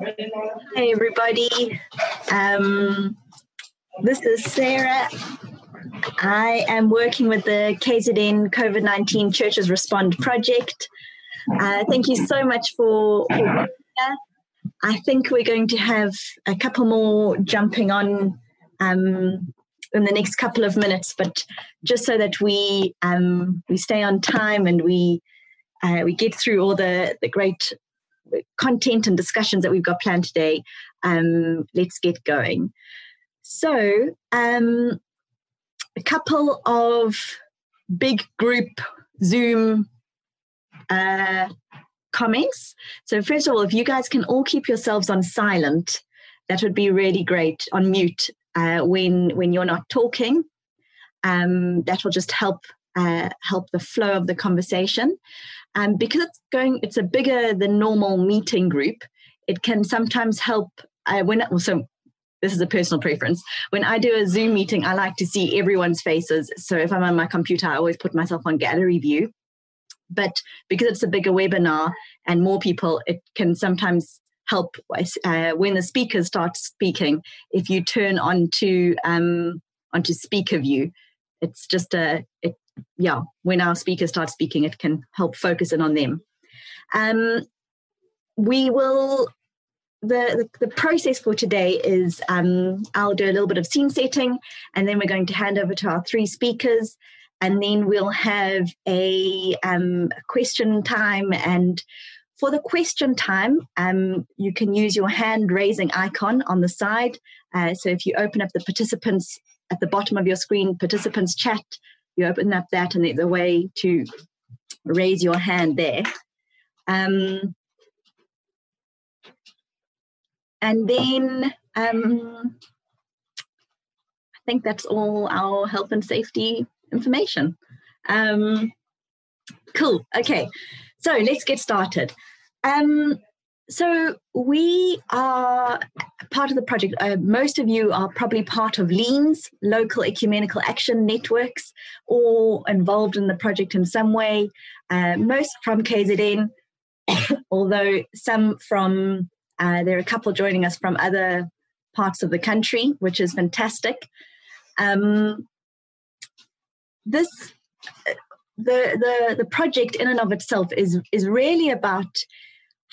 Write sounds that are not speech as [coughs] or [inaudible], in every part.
Hi, everybody. Um, this is Sarah. I am working with the KZN COVID 19 Churches Respond project. Uh, thank you so much for. I think we're going to have a couple more jumping on um, in the next couple of minutes, but just so that we um, we stay on time and we uh, we get through all the, the great content and discussions that we've got planned today, um, let's get going. So, um, a couple of big group Zoom uh, comments. So, first of all, if you guys can all keep yourselves on silent, that would be really great on mute uh, when when you're not talking. Um, that will just help uh, help the flow of the conversation. Um, because it's going, it's a bigger than normal meeting group. It can sometimes help uh, when. So this is a personal preference. When I do a Zoom meeting, I like to see everyone's faces. So if I'm on my computer, I always put myself on gallery view. But because it's a bigger webinar and more people, it can sometimes help uh, when the speakers start speaking. If you turn on to um, onto speaker view, it's just a it yeah, when our speakers start speaking, it can help focus in on them. Um, we will the, the, the, process for today is um, I'll do a little bit of scene setting, and then we're going to hand over to our three speakers, and then we'll have a um, question time. And for the question time, um, you can use your hand raising icon on the side. Uh, so if you open up the participants at the bottom of your screen, participants chat, you open up that and there's a way to raise your hand there. Um, and then um, I think that's all our health and safety information. Um, cool. Okay. So let's get started. Um, so we are part of the project. Uh, most of you are probably part of LEANS, local ecumenical action networks, or involved in the project in some way. Uh, most from KZN, [coughs] although some from uh, there are a couple joining us from other parts of the country, which is fantastic. Um, this the the the project in and of itself is is really about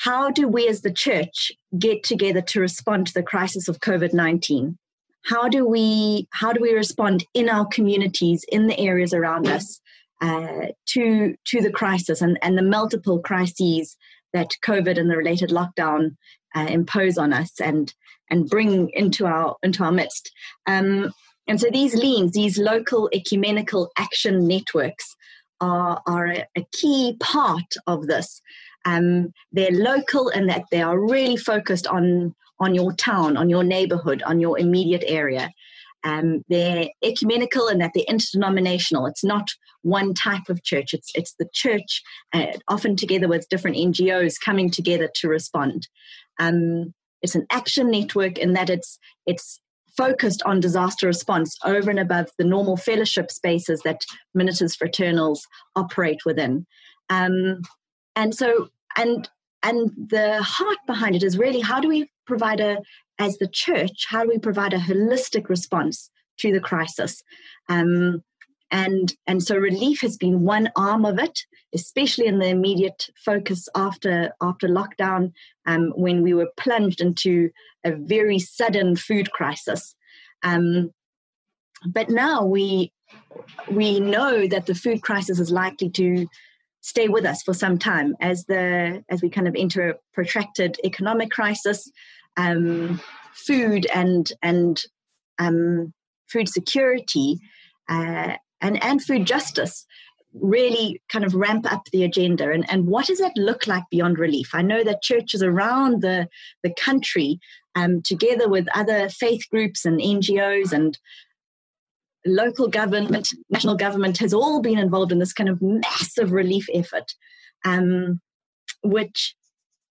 how do we as the church get together to respond to the crisis of covid-19 how do we how do we respond in our communities in the areas around us uh, to to the crisis and, and the multiple crises that covid and the related lockdown uh, impose on us and and bring into our into our midst? Um, and so these leans these local ecumenical action networks are, are a, a key part of this um, they're local and that they are really focused on on your town, on your neighborhood, on your immediate area. Um, they're ecumenical and that they're interdenominational. It's not one type of church. It's it's the church, uh, often together with different NGOs coming together to respond. Um, it's an action network in that it's it's focused on disaster response over and above the normal fellowship spaces that ministers fraternals operate within. Um, and so and and the heart behind it is really how do we provide a as the church how do we provide a holistic response to the crisis? Um, and and so relief has been one arm of it especially in the immediate focus after after lockdown um, when we were plunged into a very sudden food crisis. Um, but now we we know that the food crisis is likely to stay with us for some time as the as we kind of enter a protracted economic crisis. Um, food and and um, food security uh, and and food justice really kind of ramp up the agenda and, and what does that look like beyond relief i know that churches around the the country um, together with other faith groups and ngos and local government, national government has all been involved in this kind of massive relief effort. Um, which,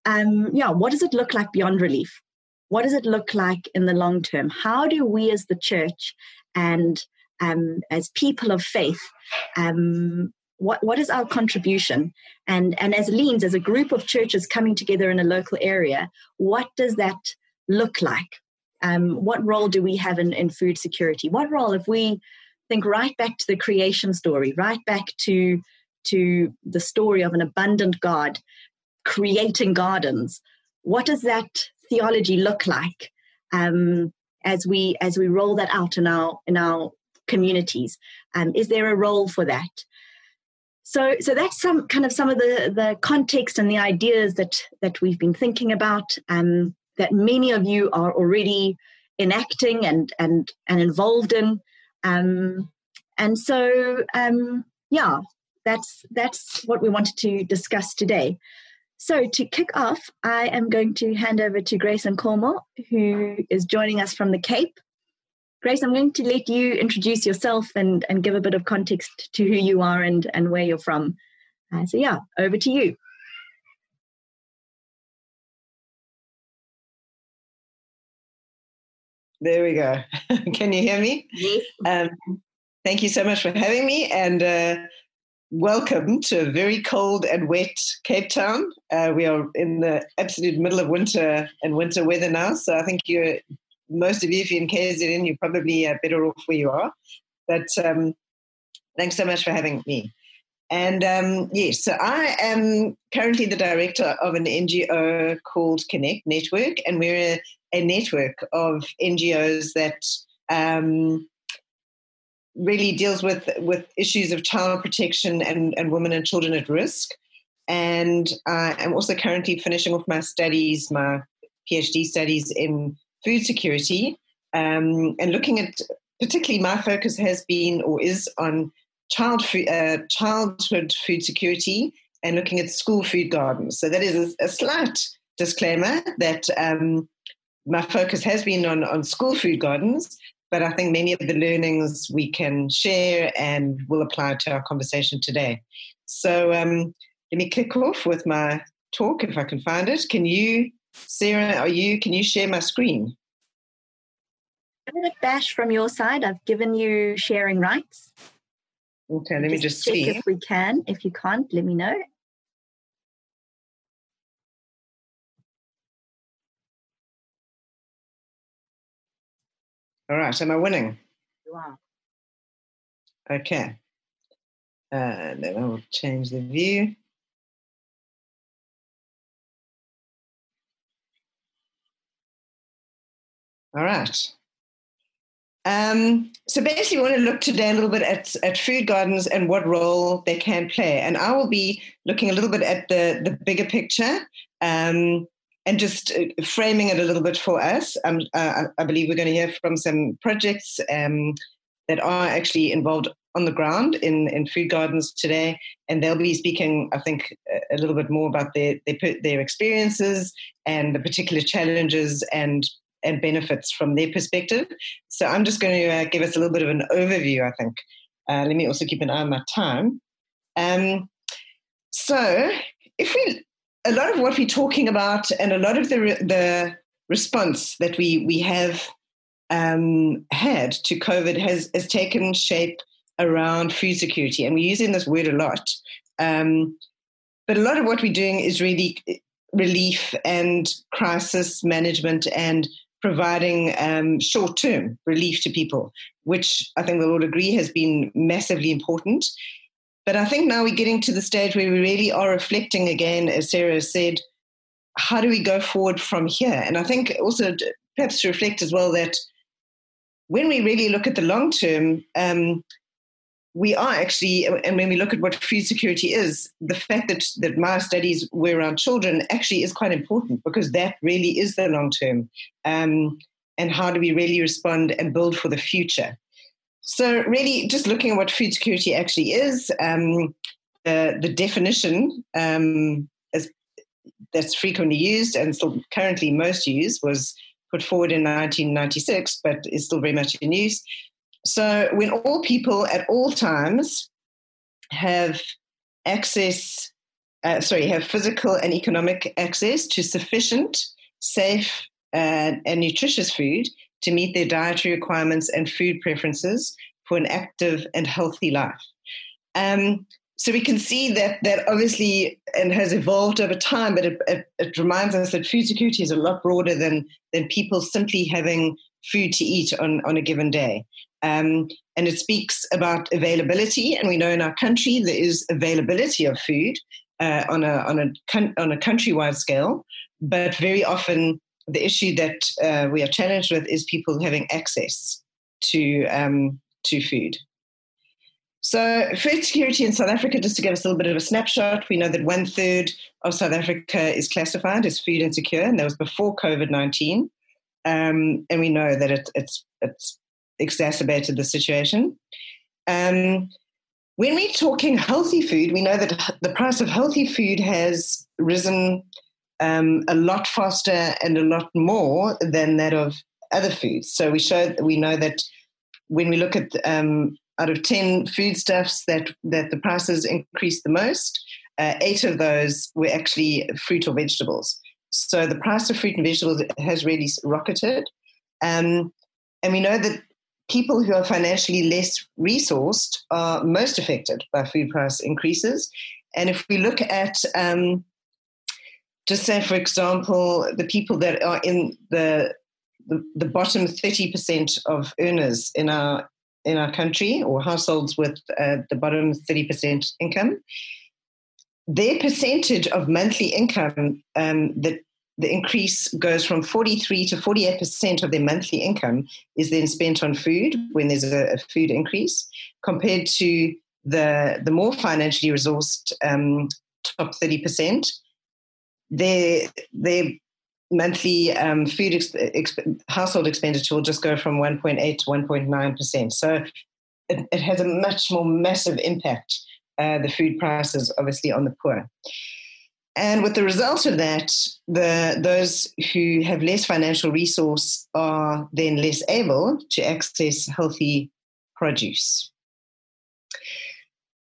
um, yeah, what does it look like beyond relief? What does it look like in the long term? How do we as the church and um, as people of faith um, what, what is our contribution? And, and as Leans, as a group of churches coming together in a local area, what does that look like? Um, what role do we have in, in food security? What role, if we think right back to the creation story, right back to, to the story of an abundant God creating gardens, what does that theology look like um, as we as we roll that out in our in our communities? Um, is there a role for that? So, so that's some kind of some of the the context and the ideas that that we've been thinking about. Um, that many of you are already enacting and and and involved in. Um, and so, um, yeah, that's that's what we wanted to discuss today. So to kick off, I am going to hand over to Grace and Cornwall, who is joining us from the Cape. Grace, I'm going to let you introduce yourself and, and give a bit of context to who you are and, and where you're from. Uh, so yeah, over to you. There we go. [laughs] Can you hear me? Yes. Um, thank you so much for having me and uh, welcome to a very cold and wet Cape Town. Uh, we are in the absolute middle of winter and winter weather now, so I think you're most of you, if you're in KZN, you're probably uh, better off where you are. But um, thanks so much for having me. And um, yes, so I am currently the director of an NGO called Connect Network, and we're a a network of NGOs that um, really deals with with issues of child protection and, and women and children at risk. And uh, I'm also currently finishing off my studies, my PhD studies in food security, um, and looking at particularly my focus has been or is on child food, uh, childhood food security and looking at school food gardens. So that is a, a slight disclaimer that um, my focus has been on, on school food gardens, but I think many of the learnings we can share and will apply to our conversation today. So um, let me kick off with my talk if I can find it. Can you, Sarah, are you, can you share my screen? Give it bash from your side. I've given you sharing rights. Okay, let me just see. If we can. If you can't, let me know. All right, am I winning? You are. Okay. And then I will change the view. All right. Um, so basically, we want to look today a little bit at, at food gardens and what role they can play. And I will be looking a little bit at the, the bigger picture um, and just uh, framing it a little bit for us, um, uh, I believe we're going to hear from some projects um, that are actually involved on the ground in, in food gardens today, and they'll be speaking, I think, a little bit more about their their, their experiences and the particular challenges and and benefits from their perspective. So I'm just going to uh, give us a little bit of an overview. I think. Uh, let me also keep an eye on my time. Um, so if we a lot of what we're talking about and a lot of the the response that we we have um, had to COVID has has taken shape around food security, and we're using this word a lot. Um, but a lot of what we're doing is really relief and crisis management and providing um, short term relief to people, which I think we'll all agree has been massively important. But I think now we're getting to the stage where we really are reflecting again, as Sarah said, how do we go forward from here? And I think also perhaps to reflect as well that when we really look at the long term, um, we are actually, and when we look at what food security is, the fact that, that my studies were around children actually is quite important because that really is the long term. Um, and how do we really respond and build for the future? So, really, just looking at what food security actually is, um, the, the definition um, is, that's frequently used and still currently most used was put forward in 1996, but is still very much in use. So, when all people at all times have access, uh, sorry, have physical and economic access to sufficient, safe, uh, and nutritious food to meet their dietary requirements and food preferences for an active and healthy life. Um, so we can see that that obviously and has evolved over time, but it, it, it, reminds us that food security is a lot broader than than people simply having food to eat on, on a given day. Um, and it speaks about availability, and we know in our country there is availability of food uh, on a on a on a countrywide scale, but very often the issue that uh, we are challenged with is people having access to um, to food. So, food security in South Africa, just to give us a little bit of a snapshot, we know that one third of South Africa is classified as food insecure, and that was before COVID 19. Um, and we know that it, it's, it's exacerbated the situation. Um, when we're talking healthy food, we know that the price of healthy food has risen um, a lot faster and a lot more than that of other foods. So we show we know that when we look at um, out of 10 foodstuffs that, that the prices increased the most, uh, eight of those were actually fruit or vegetables. So the price of fruit and vegetables has really rocketed. Um, and we know that people who are financially less resourced are most affected by food price increases. And if we look at, um, just say, for example, the people that are in the the, the bottom 30% of earners in our in our country or households with uh, the bottom 30% income, their percentage of monthly income, um, the, the increase goes from 43 to 48% of their monthly income is then spent on food when there's a, a food increase, compared to the, the more financially resourced um, top 30%. Their, their monthly um, food household expenditure will just go from 1.8 to 1.9%. So it, it, has a much more massive impact, uh, the food prices, obviously, on the poor. And with the result of that, the, those who have less financial resource are then less able to access healthy produce.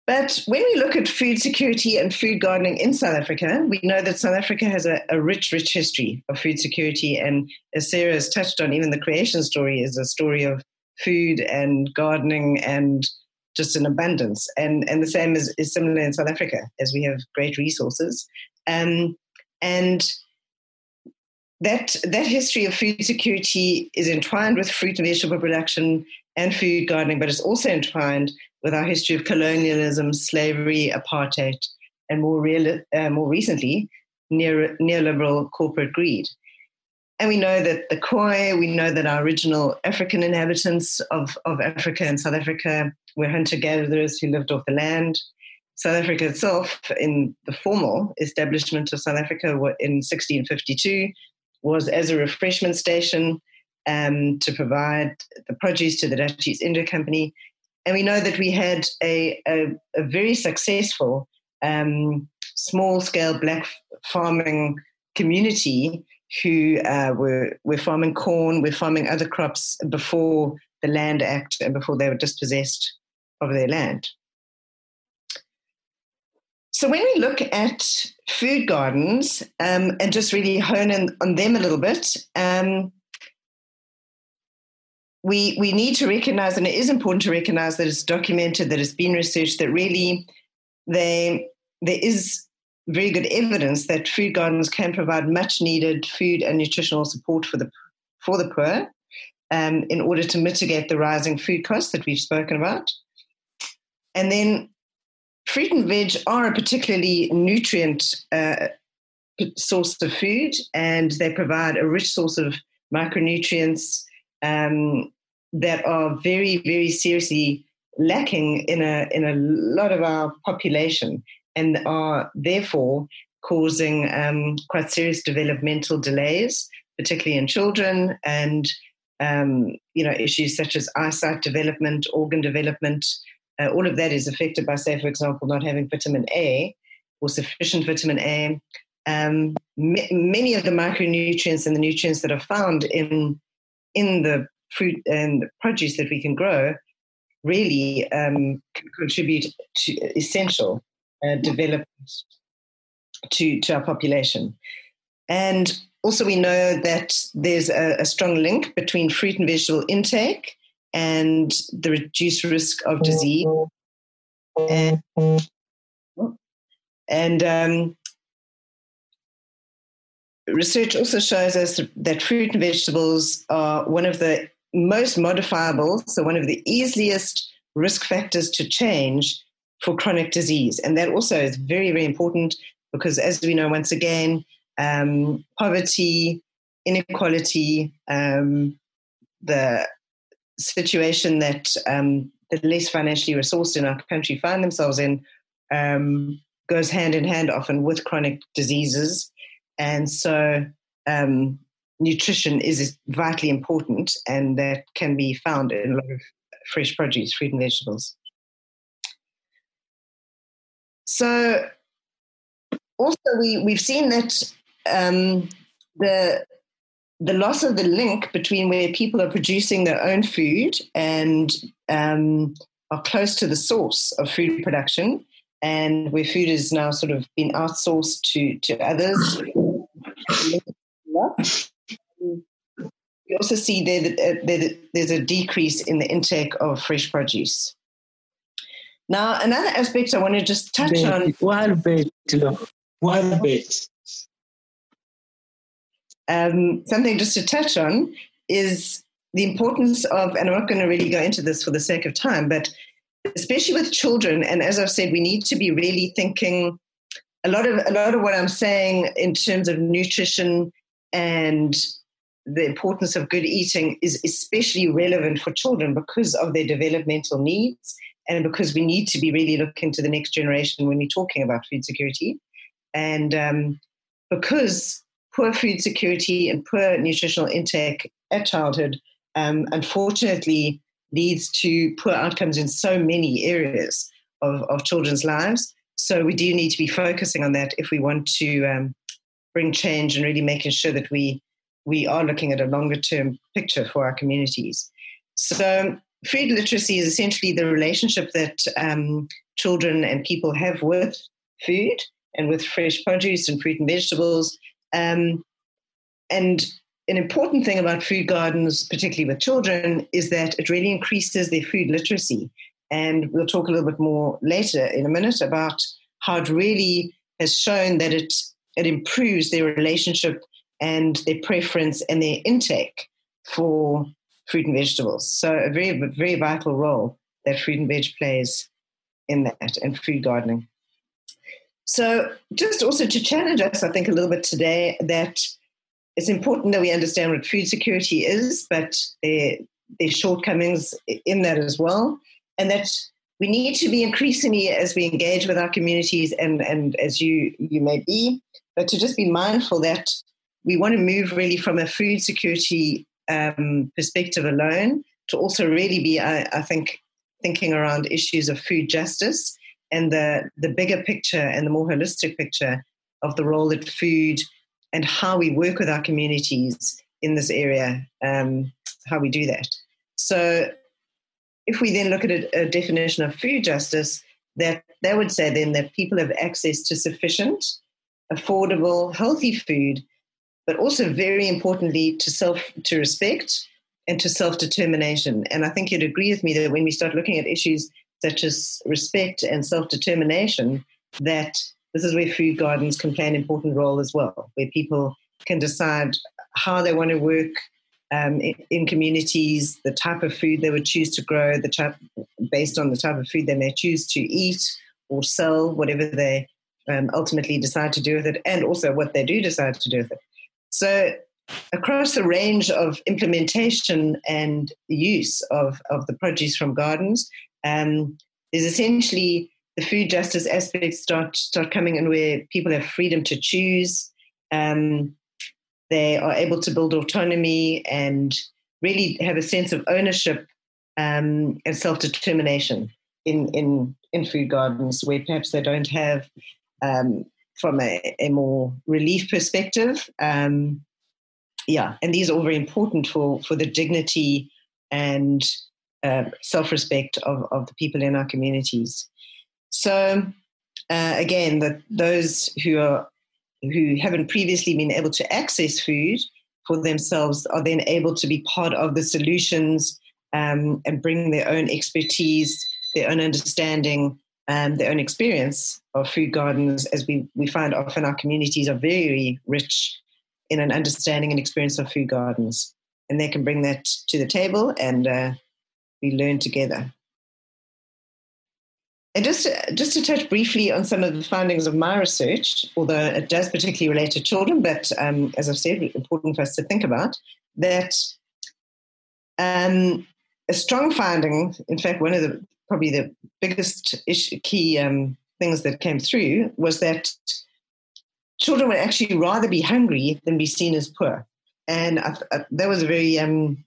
But when we look at food security and food gardening in South Africa, we know that South Africa has a, a, rich, rich history of food security. And as Sarah has touched on, even the creation story is a story of food and gardening and just an abundance. And, and the same is, is similar in South Africa, as we have great resources. Um, and that, that history of food security is entwined with fruit and vegetable production and food gardening, but it's also entwined with our history of colonialism, slavery, apartheid, and more, real, uh, more recently, neoliberal corporate greed. And we know that the Khoi, we know that our original African inhabitants of, of Africa and South Africa were hunter gatherers who lived off the land. South Africa itself, in the formal establishment of South Africa in 1652, was as a refreshment station um, to provide the produce to the Dutch East India Company and we know that we had a, a, a very successful um, small scale black farming community who uh, were, were farming corn, were farming other crops before the Land Act and before they were dispossessed of their land. So when we look at food gardens um, and just really hone in on them a little bit, um, we we need to recognize, and it is important to recognize that it's documented, that it's been researched, that really they there is very good evidence that food gardens can provide much needed food and nutritional support for the for the poor um, in order to mitigate the rising food costs that we've spoken about. And then fruit and veg are a particularly nutrient uh, source of food, and they provide a rich source of micronutrients um, that are very, very seriously lacking in a in a lot of our population, and are therefore causing um, quite serious developmental delays, particularly in children, and um, you know issues such as eyesight development, organ development. Uh, all of that is affected by, say, for example, not having vitamin A or sufficient vitamin A. Um, m- many of the micronutrients and the nutrients that are found in in the fruit and the produce that we can grow really um, contribute to essential uh, development to, to our population. And also, we know that there's a, a, strong link between fruit and vegetable intake and the reduced risk of disease. And And um, research also shows us that fruit and vegetables are one of the most modifiable, so one of the easiest risk factors to change for chronic disease. And that also is very, very important because, as we know, once again, um, poverty, inequality, um, the situation that um, the less financially resourced in our country find themselves in um, goes hand in hand often with chronic diseases. And so um, nutrition is vitally important, and that can be found in a lot of fresh produce, fruit and vegetables. So, also we we've seen that um, the the loss of the link between where people are producing their own food and um, are close to the source of food production, and where food is now sort of been outsourced to to others. You also see there that there's a decrease in the intake of fresh produce. Now, another aspect I want to just touch on. One bit, one bit. Um, something just to touch on is the importance of, and I'm not going to really go into this for the sake of time, but especially with children, and as I've said, we need to be really thinking a lot of a lot of what I'm saying in terms of nutrition and the importance of good eating is especially relevant for children because of their developmental needs and because we need to be really looking to the next generation when we're talking about food security. And um, because poor food security and poor nutritional intake at childhood, um, unfortunately, leads to poor outcomes in so many areas of, of children's lives. So we do need to be focusing on that if we want to um, bring change and really making sure that we we are looking at a longer term picture for our communities. So food literacy is essentially the relationship that um, children and people have with food and with fresh produce and fruit and vegetables. Um, and an important thing about food gardens, particularly with children, is that it really increases their food literacy. And we'll talk a little bit more later in a minute about how it really has shown that it, it improves their relationship and their preference and their intake for fruit and vegetables. So a very, very vital role that fruit and veg plays in that and food gardening. So just also to challenge us, I think a little bit today that it's important that we understand what food security is, but there's shortcomings in that as well. And that we need to be increasingly as we engage with our communities and, and as you you may be, but to just be mindful that we want to move really from a food security um, perspective alone to also really be, I, I, think, thinking around issues of food justice and the, the bigger picture and the more holistic picture of the role that food and how we work with our communities in this area, um, how we do that. So, if we then look at a, a definition of food justice, that they would say then that people have access to sufficient, affordable, healthy food but also very importantly to self to respect and to self-determination. And I think you'd agree with me that when we start looking at issues such as respect and self-determination, that this is where food gardens can play an important role as well, where people can decide how they want to work um, in, in, communities, the type of food they would choose to grow, the type based on the type of food they may choose to eat or sell, whatever they um, ultimately decide to do with it, and also what they do decide to do with it. So, across the range of implementation and use of, of the produce from gardens, um, there's essentially the food justice aspects start start coming in where people have freedom to choose. Um, they are able to build autonomy and really have a sense of ownership um, and self determination in, in in food gardens where perhaps they don't have um, from a, a more relief perspective. Um, yeah, and these are all very important for, for the dignity and uh, self respect of, of the people in our communities. So, uh, again, that those who are who haven't previously been able to access food for themselves are then able to be part of the solutions um, and bring their own expertise, their own understanding um, their own experience of food gardens, as we, we find often our communities are very rich in an understanding and experience of food gardens. And they can bring that to the table and uh, we learn together. And just just to touch briefly on some of the findings of my research, although it does particularly relate to children, but um, as I've said, important for us to think about that um, a strong finding. In fact, one of the probably the biggest issue, key um, things that came through was that children would actually rather be hungry than be seen as poor, and I, I, that was a very um,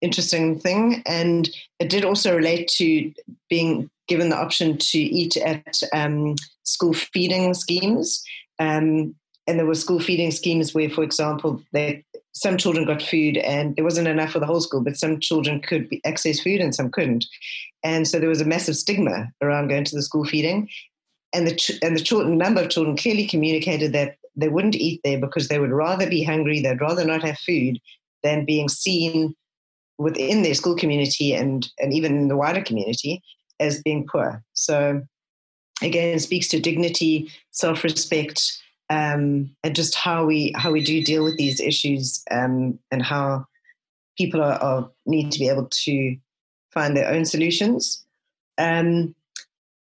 interesting thing. And it did also relate to being given the option to eat at um, school feeding schemes. Um, and there were school feeding schemes where, for example, they, some children got food and there wasn't enough for the whole school, but some children could be, access food and some couldn't. And so there was a massive stigma around going to the school feeding. And the, and the children, number of children clearly communicated that they wouldn't eat there because they would rather be hungry, they'd rather not have food than being seen within their school community and, and even in the wider community as being poor. So again, speaks to dignity, self-respect, um, and just how we how we do deal with these issues, um, and how people are, are, need to be able to find their own solutions. Um,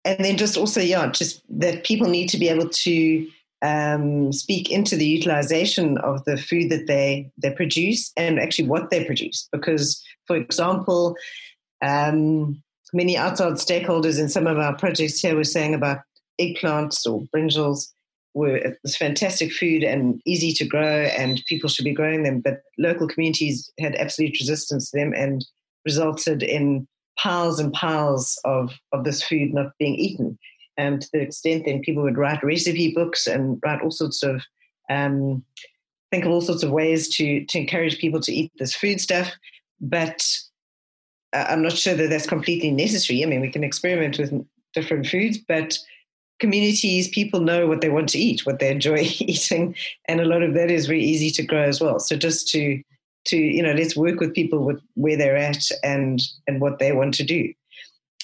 and then just also, yeah, just that people need to be able to um, speak into the utilization of the food that they they produce and actually what they produce. Because, for example, um, many outside stakeholders in some of our projects here were saying about eggplants or brinjals were this fantastic food and easy to grow and people should be growing them but local communities had absolute resistance to them and resulted in piles and piles of, of this food not being eaten and to the extent then people would write recipe books and write all sorts of um, think of all sorts of ways to to encourage people to eat this food stuff but I'm not sure that that's completely necessary. I mean, we can experiment with different foods, but communities, people know what they want to eat, what they enjoy [laughs] eating, and a lot of that is very easy to grow as well. So just to to you know, let's work with people with where they're at and and what they want to do.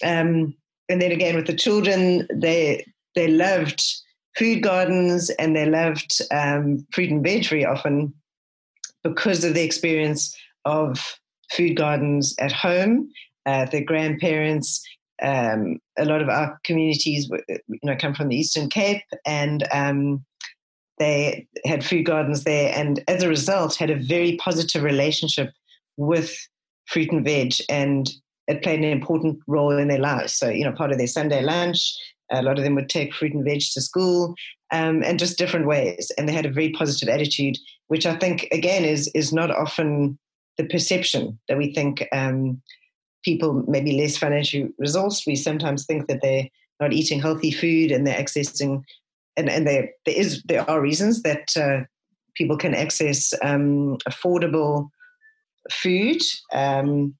Um, and then again with the children, they they loved food gardens and they loved um, fruit and veg very often because of the experience of food gardens at home. Uh, their grandparents, um, a lot of our communities, you know, come from the Eastern Cape, and um, they had food gardens there, and as a result, had a very positive relationship with fruit and veg, and it played an important role in their lives. So, you know, part of their Sunday lunch, a lot of them would take fruit and veg to school, um, and just different ways, and they had a very positive attitude, which I think again is is not often the perception that we think um, people maybe less financially resourced. We sometimes think that they're not eating healthy food and they're accessing, and, and there there is there are reasons that uh, people can access um, affordable food um,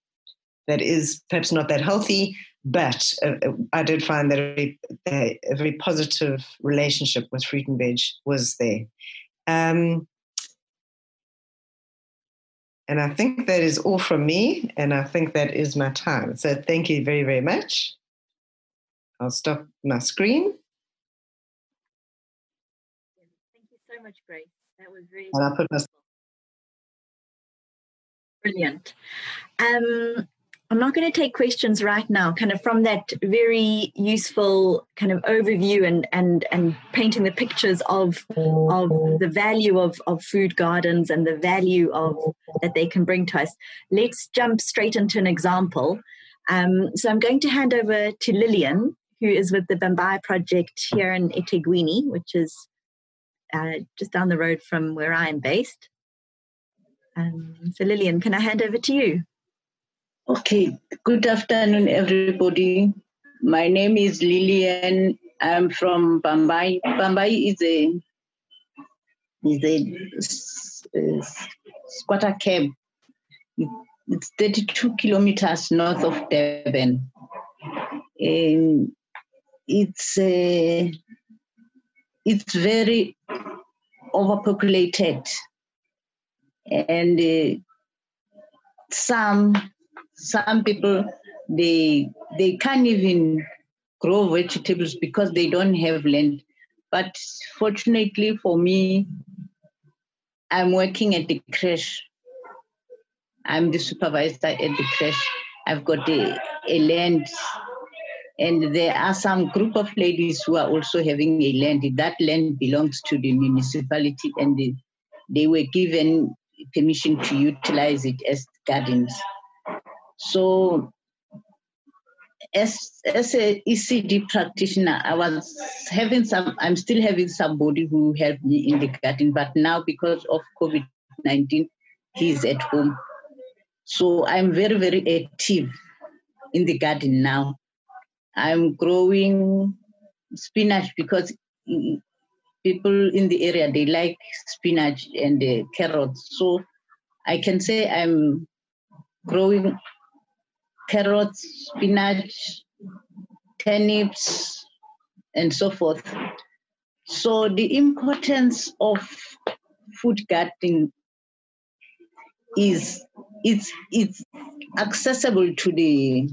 that is perhaps not that healthy. But uh, I did find that a, a, very positive relationship with fruit and veg was there. Um, and I think that is all from me. And I think that is my time. So thank you very, very much. I'll stop my screen. Thank you so much, Grace. That was really and I'll put my brilliant. Um, I'm not going to take questions right now, kind of from that very useful kind of overview and and and painting the pictures of of the value of, of food gardens and the value of that they can bring to us. Let's jump straight into an example. Um, so I'm going to hand over to Lillian, who is with the Bambayi project here in eThekwini, which is uh, just down the road from where I am based. Um, so Lillian, can I hand over to you? Okay, good afternoon, everybody. My name is Lillian. I'm from Bambayi. Bambayi is a is a, a uh, squatter camp. It's 32 kilometers north of Durban. And it's a, it's very overpopulated, and uh, some some people they they can't even grow vegetables because they don't have land. But fortunately for me, I'm working at the creche. I'm the supervisor at the creche. I've got a, a land and there are some group of ladies who are also having a land. That land belongs to the municipality and they, they were given permission to utilize it as gardens. So as as a ECD practitioner, I was having some. I'm still having somebody who helped me in the garden, but now because of COVID nineteen, he's at home. So I'm very very active in the garden now. I'm growing spinach because people in the area they like spinach and uh, carrots. So I can say I'm growing carrots, spinach, turnips, and so forth. So the importance of food gardening is it's it's accessible to the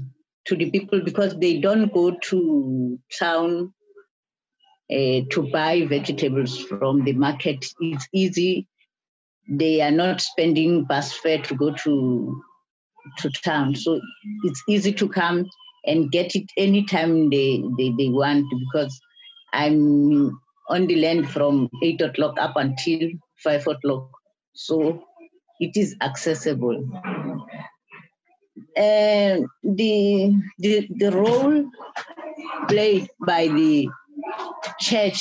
to the people because they don't go to town uh, to buy vegetables from the market. It's easy. They are not spending bus fare to go to to town. So it's easy to come and get it anytime they, they, they want because I'm on the land from 8 o'clock up until 5 o'clock. So it is accessible. And the, the, the role played by the church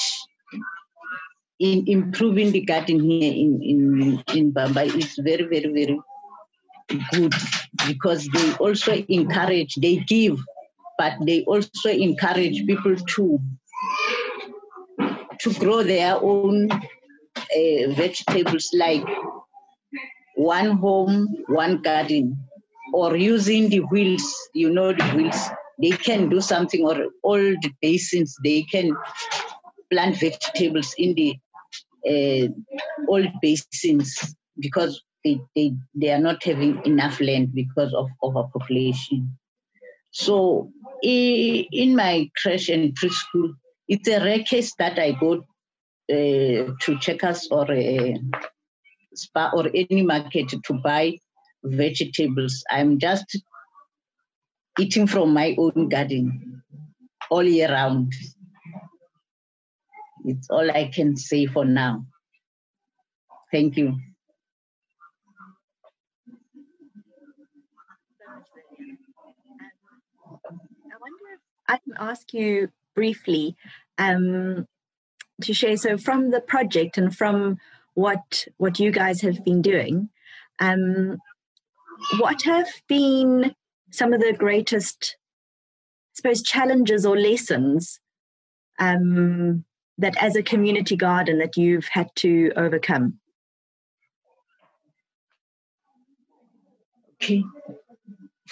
in improving the garden here in, in, in Bambayi is very, very, very good because they also encourage, they give, but they also encourage people to to grow their own uh, vegetables like one home, one garden, or using the wheels, you know, the wheels, they can do something, or the basins, they can plant vegetables in the uh, old basins because they, they, they are not having enough land because of overpopulation. So in my creche and preschool, it's a rare case that I go uh, to Checkers or a Spar or any market to buy vegetables. I'm just eating from my own garden all year round. It's all I can say for now. Thank you. I can ask you briefly um, to share. So, from the project and from what what you guys have been doing, um, what have been some of the greatest, I suppose, challenges or lessons um, that, as a community garden, that you've had to overcome? Okay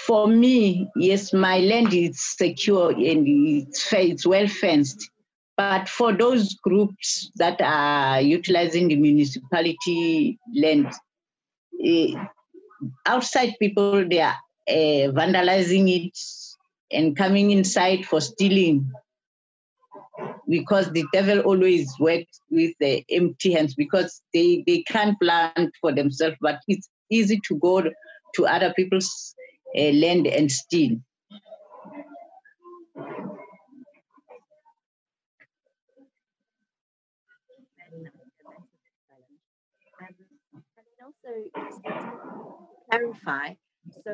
for me, yes, my land is secure and it's, it's well fenced. But for those groups that are utilizing the municipality land, eh, outside people, they are uh, vandalizing it and coming inside for stealing because the devil always works with the empty hands because they, they can't plant for themselves, but it's easy to go to other people's uh, land and steal. Also clarify so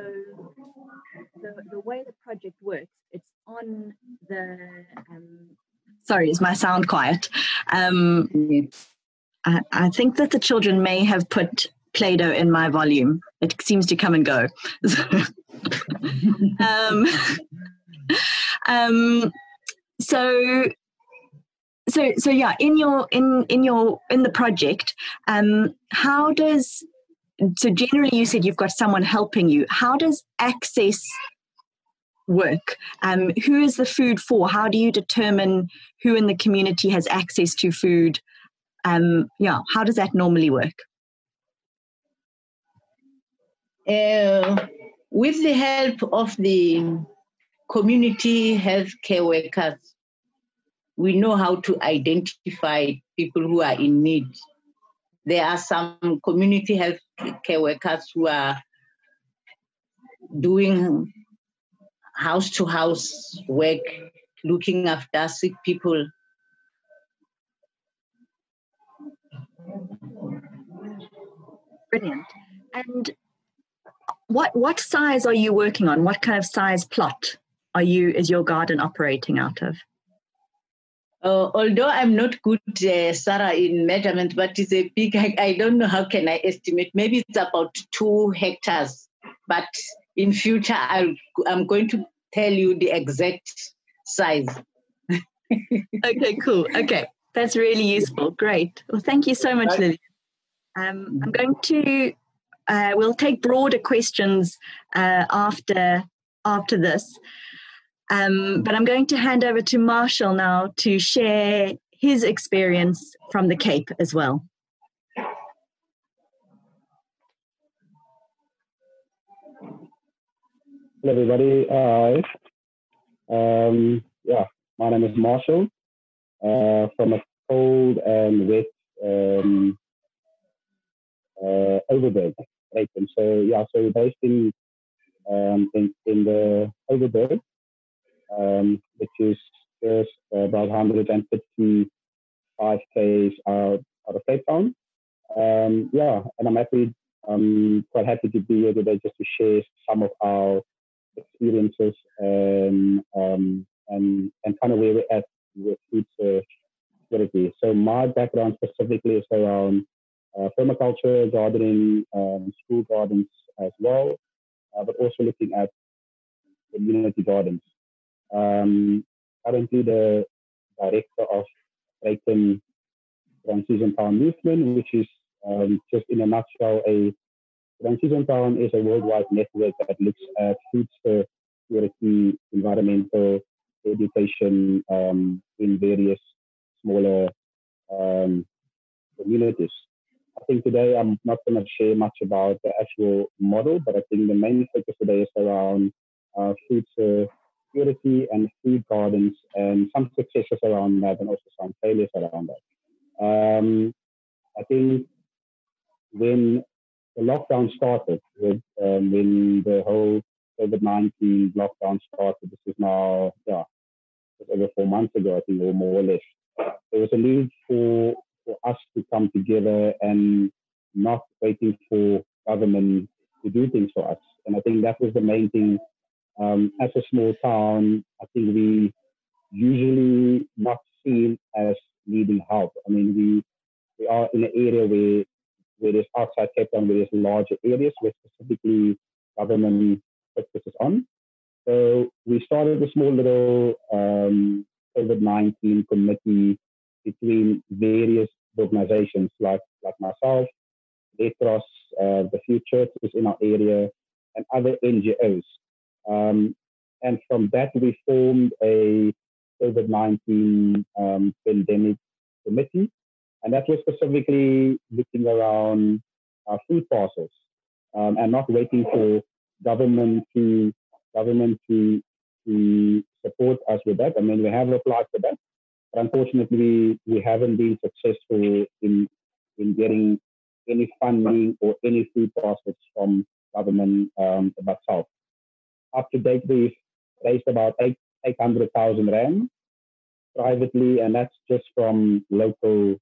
the, the way the project works it's on the um, sorry is my sound quiet? Um, I, I, think that the children may have put play-doh in my volume. It seems to come and go [laughs] um, um, so so so yeah in your in in your in the project um how does so generally you said you've got someone helping you. How does access work? Um who is the food for? How do you determine who in the community has access to food? Um yeah how does that normally work? Uh, with the help of the community health care workers, we know how to identify people who are in need. There are some community health care workers who are doing house to house work, looking after sick people. Brilliant. And what what size are you working on? What kind of size plot are you is your garden operating out of? Uh, although I'm not good, uh, Sarah, in measurement, but it's a big. I, I don't know how can I estimate. Maybe it's about two hectares. But in future, I'll, I'm going to tell you the exact size. [laughs] okay, cool. Okay, that's really useful. Great. Well, thank you so much, Lily. Um, I'm going to. Uh, we'll take broader questions uh, after after this, um, but I'm going to hand over to Marshall now to share his experience from the Cape as well. Hello, everybody. Hi. Um, yeah, my name is Marshall uh, from a cold and wet um, uh, Overberg, So yeah, so we're based in um, in, in the Overberg, um, which is just about 155 k's out, out of Cape Town. Um, yeah, and I'm happy, I'm quite happy to be here today just to share some of our experiences and um, and and kind of where we're at with food security. So my background specifically is around uh, permaculture, gardening, um, school gardens as well, uh, but also looking at community gardens. Um, currently, the director of Greyton Transition Town Movement, which is um, just in a nutshell a Transition Town is a worldwide network that looks at food security, environmental education um, in various smaller um, communities. I think today I'm not going to share much about the actual model, but I think the main focus today is around uh, food security and food gardens and some successes around that and also some failures around that. Um, I think when the lockdown started with um, when the whole COVID nineteen lockdown started. This is now yeah, over four months ago, I think, or more or less. There was a need for for us to come together and not waiting for government to do things for us. And I think that was the main thing. Um, as a small town, I think we usually not seen as needing help. I mean, we we are in an area where where there's outside Cape Town, where there's larger areas where specifically government focuses on. So we started a small little um, COVID-19 committee between various organizations like, like myself, Red Cross, uh, the few churches in our area, and other NGOs. Um, and from that, we formed a COVID-19 um, pandemic committee and that was specifically looking around food parcels um, and not waiting for government to government to to support us with that. I mean, we have applied for that, unfortunately, we haven't been successful in in getting any funding or any food parcels from government um, about South. Up to date, we've raised about eight eight hundred thousand rand privately, and that's just from local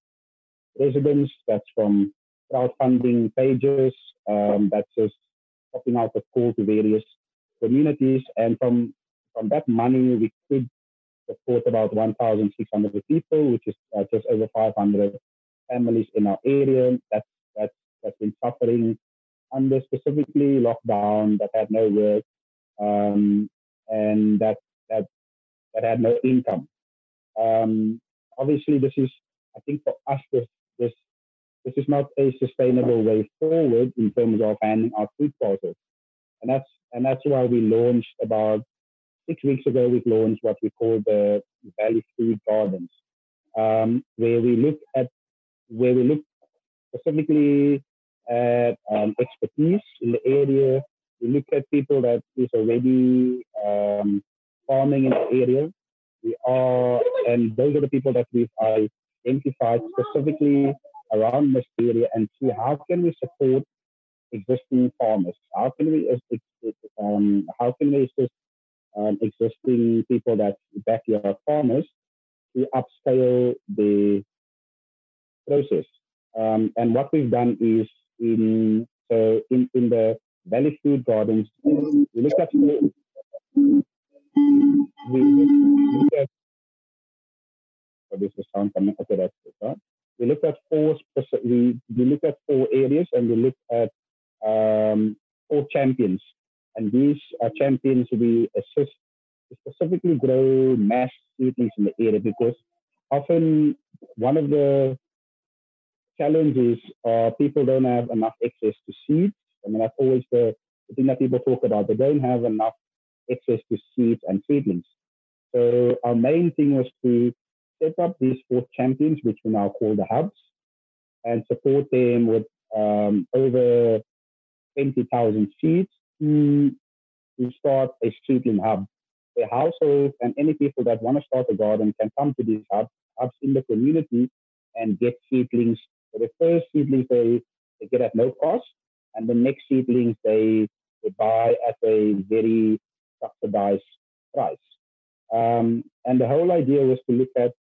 residents, that's from crowdfunding pages, um, that's just popping out a call to various communities. And from, from that money, we could support about 1,600 people, which is uh, just over 500 families in our area that's, that's, that's been suffering under specifically lockdown, that had no work, um, and that, that, that had no income. Um, obviously, this is, I think for us, this this this is not a sustainable way forward in terms of handling our food parcels. And that's and that's why we launched about six weeks ago. We've launched what we call the Valley Food Gardens, um, where we look at where we look specifically at um, expertise in the area. We look at people that is already um, farming in the area. We are, and those are the people that we've identified specifically around this area and see how can we support existing farmers? How can we um, how can we assist um, existing people that backyard farmers to upscale the process? Um, and what we've done is in so in, in the Valley Food Gardens, we look at we look at oh, this is sound coming. Okay, that's. Right? We looked at four we we look at four areas and we look at um, four champions. And these are champions we assist specifically grow mass seedlings in the area because often one of the challenges are people don't have enough access to seeds. I mean, that's always the, the thing that people talk about. They don't have enough access to seeds and seedlings. So our main thing was to set up these four champions, which we now call the hubs, and support them with um, over 20,000 seats to, to start a seedling hub. The households and any people that want to start a garden can come to these hubs, hubs in the community and get seedlings. So the first seedlings they, they get at no cost, and the next seedlings they, they buy at a very subsidized price. Um, and the whole idea was to look at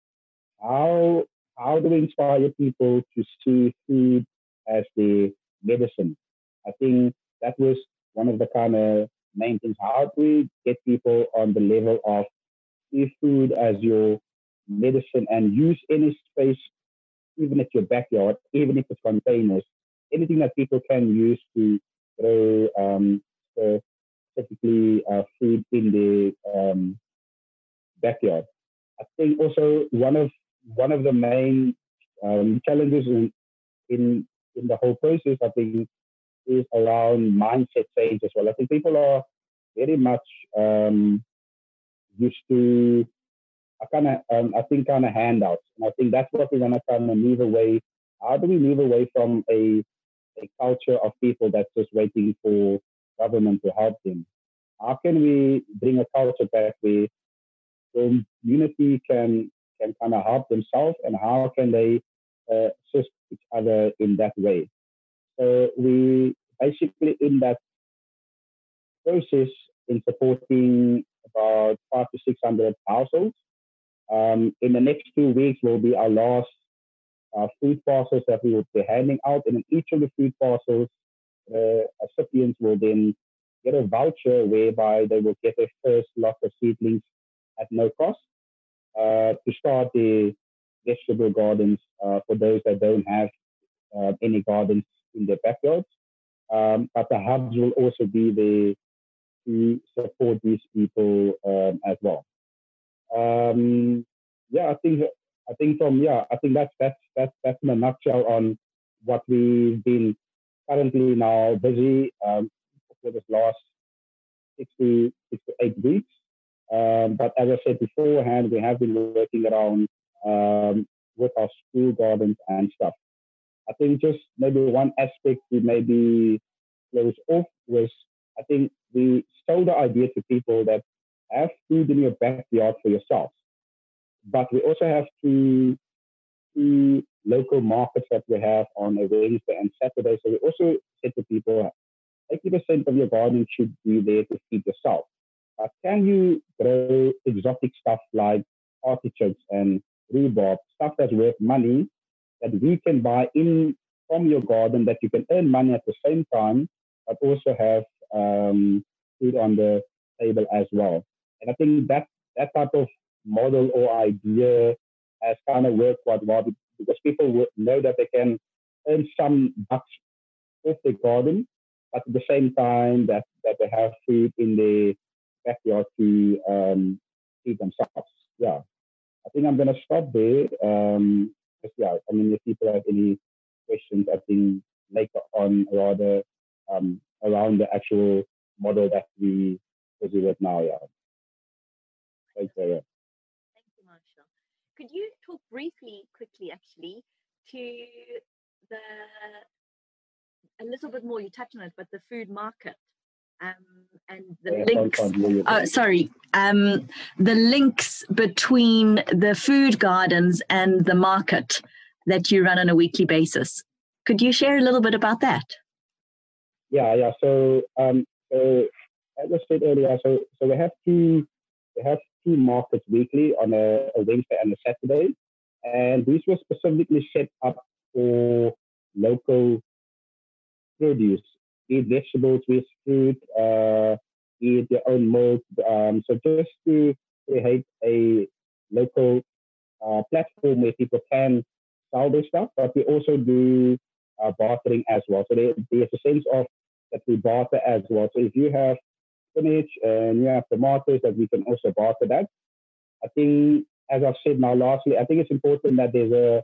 how how do we inspire people to see food as the medicine I think that was one of the kind of main things. How we get people on the level of seafood as your medicine and use any space, even at your backyard, even if it's containers, anything that people can use to grow um, uh, food in the um, backyard. I think also one of one of the main um, challenges in, in in the whole process, I think, is around mindset change as well. I think people are very much um, used to I kind of um, I think kind of handouts, and I think that's what we're gonna kind of move away. How do we move away from a a culture of people that's just waiting for government to help them? How can we bring a culture back where community can can kind of help themselves, and how can they uh, assist each other in that way? We basically in that process in supporting about five to six hundred households. Um, in the next two weeks will be our last uh, food parcels that we will be handing out, and in each of the food parcels, uh, recipients will then get a voucher whereby they will get their first lot of seedlings at no cost uh, to start the vegetable gardens uh, for those that don't have uh, any gardens in their backyards. Um, but the hubs will also be there to support these people um, as well. Um, yeah, I think I think from yeah, I think that's that's that's that's in a nutshell on what we've been currently now busy um, for this last six to six to eight weeks. Um, but as I said beforehand, we have been working around um, with our school gardens and stuff. I think just maybe one aspect we maybe close off was I think we sold the idea to people that have food in your backyard for yourself. But we also have two, two local markets that we have on a Wednesday and Saturday. So we also said to people, 80% of your garden should be there to feed yourself. But can you grow exotic stuff like artichokes and rhubarb, stuff that's worth money that we can buy in from your garden that you can earn money at the same time, but also have um, food on the table as well. And I think that that type of model or idea has kind of worked quite well because people know that they can earn some bucks off the garden, but at the same time that, that they have food in the backyard to um, feed themselves. Yeah, I think I'm going to stop there. Um, yeah, I mean, if people have any questions, I think later on, rather um, around the actual model that we busy with now. Yeah. Thanks, Thank you, Marshall. Could you talk briefly, quickly, actually, to the a little bit more? You touched on it, but the food market and the links. Uh, sorry, um, the links between the food gardens and the market that you run on a weekly basis. Could you share a little bit about that? Yeah, yeah. So, um, so as I said earlier, so so we have two we have two markets weekly on a, a Wednesday and a Saturday, and these were specifically set up for local produce, be it vegetables, it fruit, uh, be it their own milk. Um, so just to create a local uh, platform where people can sell their stuff, but we also do uh, bartering as well. So there, there's a sense of that we barter as well. So if you have spinach and you have tomatoes, that we can also barter that. I think, as I've said now, lastly, I think it's important that there's a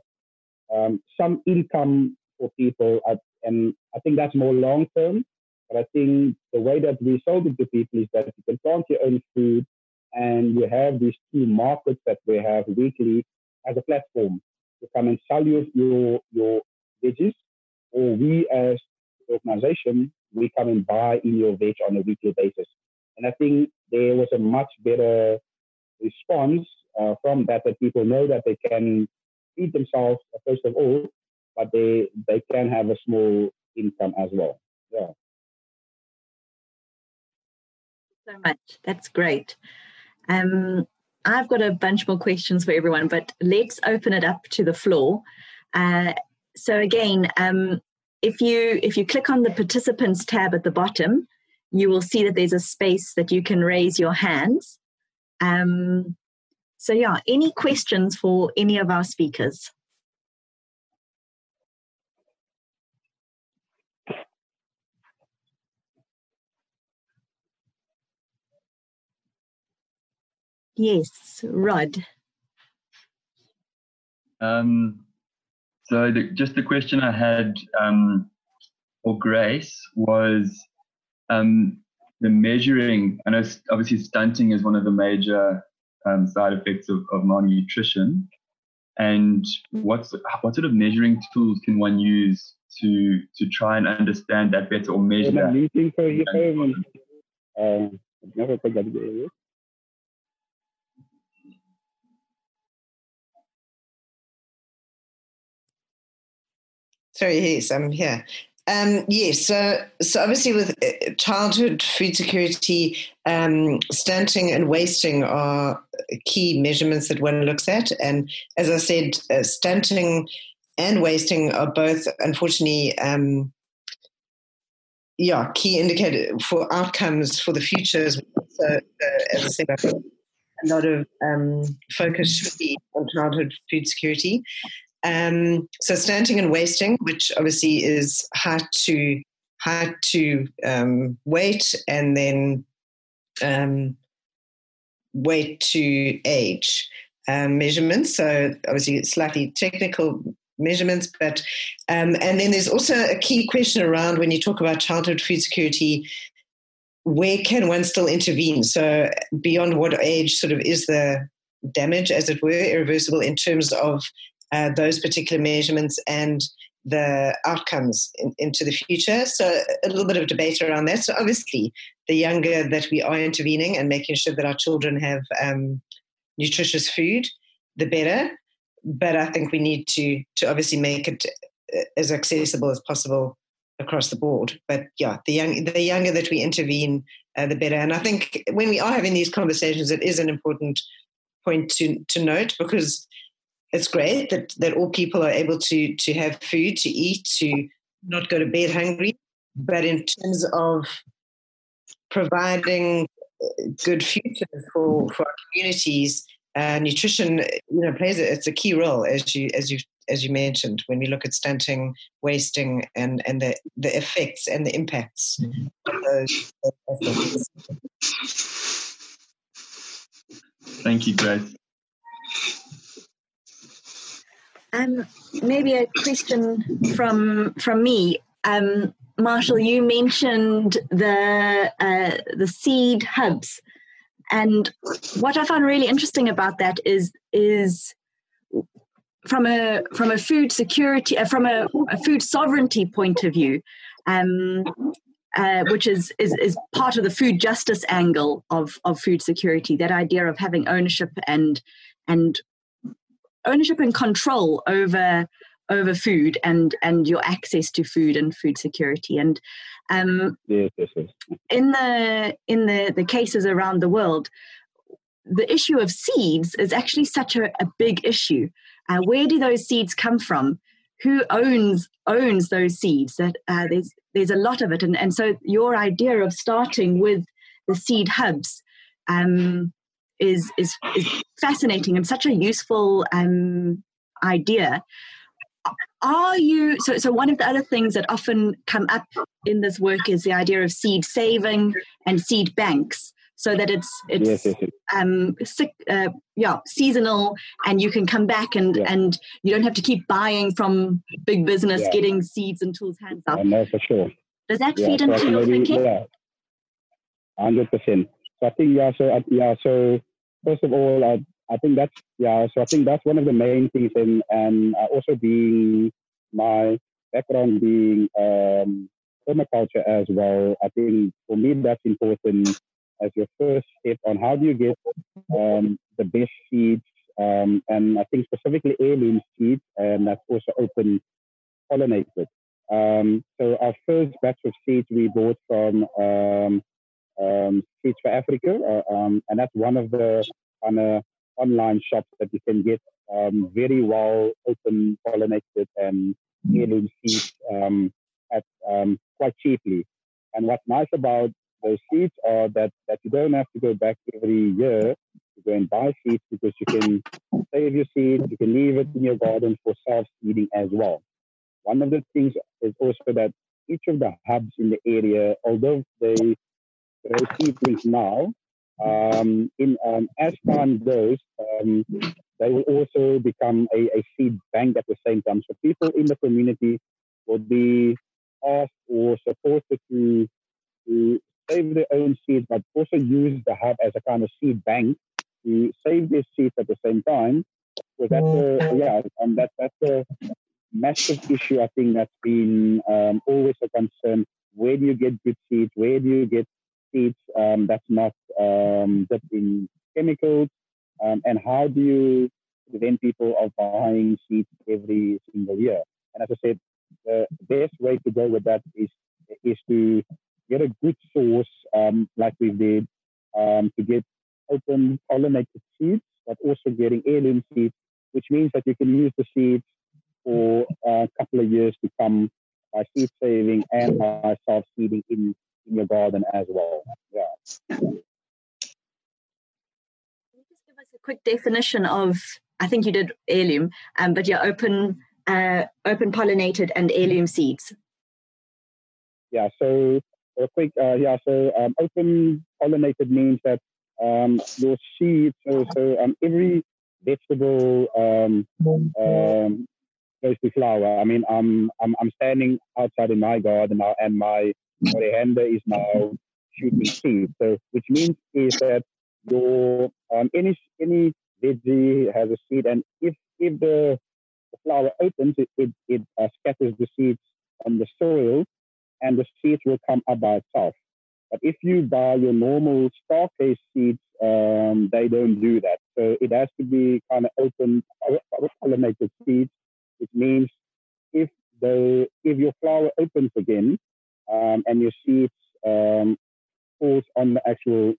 um, some income for people, at, and I think that's more long term. But I think the way that we sold it to people is that you can plant your own food, and you have these two markets that we have weekly as a platform to come and sell your your your veggies, or we as organization we come and buy in your veg on a weekly basis. And I think there was a much better response uh, from that, that people know that they can feed themselves, first of all, but they, they can have a small income as well. Yeah. So much. That's great. Um, I've got a bunch more questions for everyone, but let's open it up to the floor. Uh, so again, um, if you if you click on the participants tab at the bottom, you will see that there's a space that you can raise your hands. Um, so yeah, any questions for any of our speakers? Yes, Rod. Um, so the, just the question I had um, for Grace was um, the measuring. I know obviously stunting is one of the major um, side effects of, of, malnutrition. And what's what sort of measuring tools can one use to to try and understand that better or measure that? Sorry, yes, I'm here. Um, yes, so, so obviously with uh, childhood food security, um, stunting and wasting are key measurements that one looks at. And as I said, uh, stunting and wasting are both, unfortunately, um, yeah, key indicator for outcomes for the future. So, uh, as I said, a lot of um, focus should be on childhood food security. Um, so stunting and wasting, which obviously is hard to hard to um, weight and then um, weight to age um, measurements. So obviously slightly technical measurements, but um, and then there's also a key question around when you talk about childhood food security. Where can one still intervene? So beyond what age sort of is the damage, as it were, irreversible in terms of uh, those particular measurements and the outcomes in, into the future. So a little bit of debate around that. So obviously, the younger that we are intervening and making sure that our children have um, nutritious food, the better. But I think we need to to obviously make it uh, as accessible as possible across the board. But yeah, the young the younger that we intervene, uh, the better. And I think when we are having these conversations, it is an important point to to note because it's great that, that all people are able to to have food to eat, to not go to bed hungry. But in terms of providing good futures for, for our communities, uh, nutrition you know plays a, it's a key role as you as you as you mentioned when we look at stunting, wasting, and and the the effects and the impacts of those. Thank you, Grace. Um, maybe a question from from me. Um, Marshall, you mentioned the uh, the seed hubs, and what I found really interesting about that is is from a from a food security uh, from a, a, food sovereignty point of view. Um, uh, which is, is is part of the food justice angle of of food security. That idea of having ownership and and ownership and control over over food and and your access to food and food security. And um, yes, yes, yes. in the in the the cases around the world the issue of seeds is actually such a, a big issue. Uh, where do those seeds come from? Who owns owns those seeds? That uh, there's there's a lot of it. And, and so your idea of starting with the seed hubs um, is, is is fascinating and such a useful um, idea are you so so one of the other things that often come up in this work is the idea of seed saving and seed banks so that it's it's yes, yes, yes. um sick, uh, yeah seasonal and you can come back and Yeah. and you don't have to keep buying from big business Yeah. getting seeds and tools hands up I know for sure. does that Yeah, feed into your thinking Yeah, hundred percent. So I think yeah. So yeah. So first of all, I I think that's yeah. So I think that's one of the main things, and and uh, also being my background being um, permaculture as well. I think for me that's important as your first step on how do you get um, the best seeds, um, and I think specifically heirloom seeds, and that's also open pollinated. Um, so our first batch of seeds we bought from um, um, Seeds for Africa, uh, um, and that's one of the of online shops that you can get um, very well open pollinated and heirloom seeds um, at um, quite cheaply. And what's nice about those seeds are that, that you don't have to go back every year to go and buy seeds because you can save your seeds, you can leave it in your garden for self-seeding as well. One of the things is also that each of the hubs in the area, although they seedlings now, um, in um, as time goes, um, they will also become a, a seed bank at the same time. So people in the community will be asked or supported to to save their own seeds, but also use the hub as a kind of seed bank to save their seeds at the same time. So that's a, yeah, um, that, that's a massive issue. I think that's been um, always a concern. Where do you get good seeds? Where do you get seeds um, that's not um, dipped in chemicals? Um, and how do you prevent people of buying seeds every single year? And as I said, the best way to go with that is is to get a good source, um, like we did, um, to get open pollinated seeds, but also getting heirloom seeds, which means that you can use the seeds for a couple of years to come by seed saving and by self seeding in, in your garden as well. Yeah. Can you just give us a quick definition of i think you did heirloom um, but yeah open uh, open pollinated and heirloom seeds Yeah. So, a quick, uh, yeah. So, um, open pollinated means that um, your seeds. So, so um, every vegetable um, um, goes to flower. I mean, I'm I'm I'm standing outside in my garden now, and my coriander is now shooting seeds. So, which means is that your um, any any veggie has a seed, and if if the, flower opens, it it, it uh, scatters the seeds on the soil, and the seeds will come up by itself. But if you buy your normal star case seeds, um, they don't do that. So it has to be kind of open pollinated seeds, which means if the if your flower opens again um, and your seeds um, falls on the actual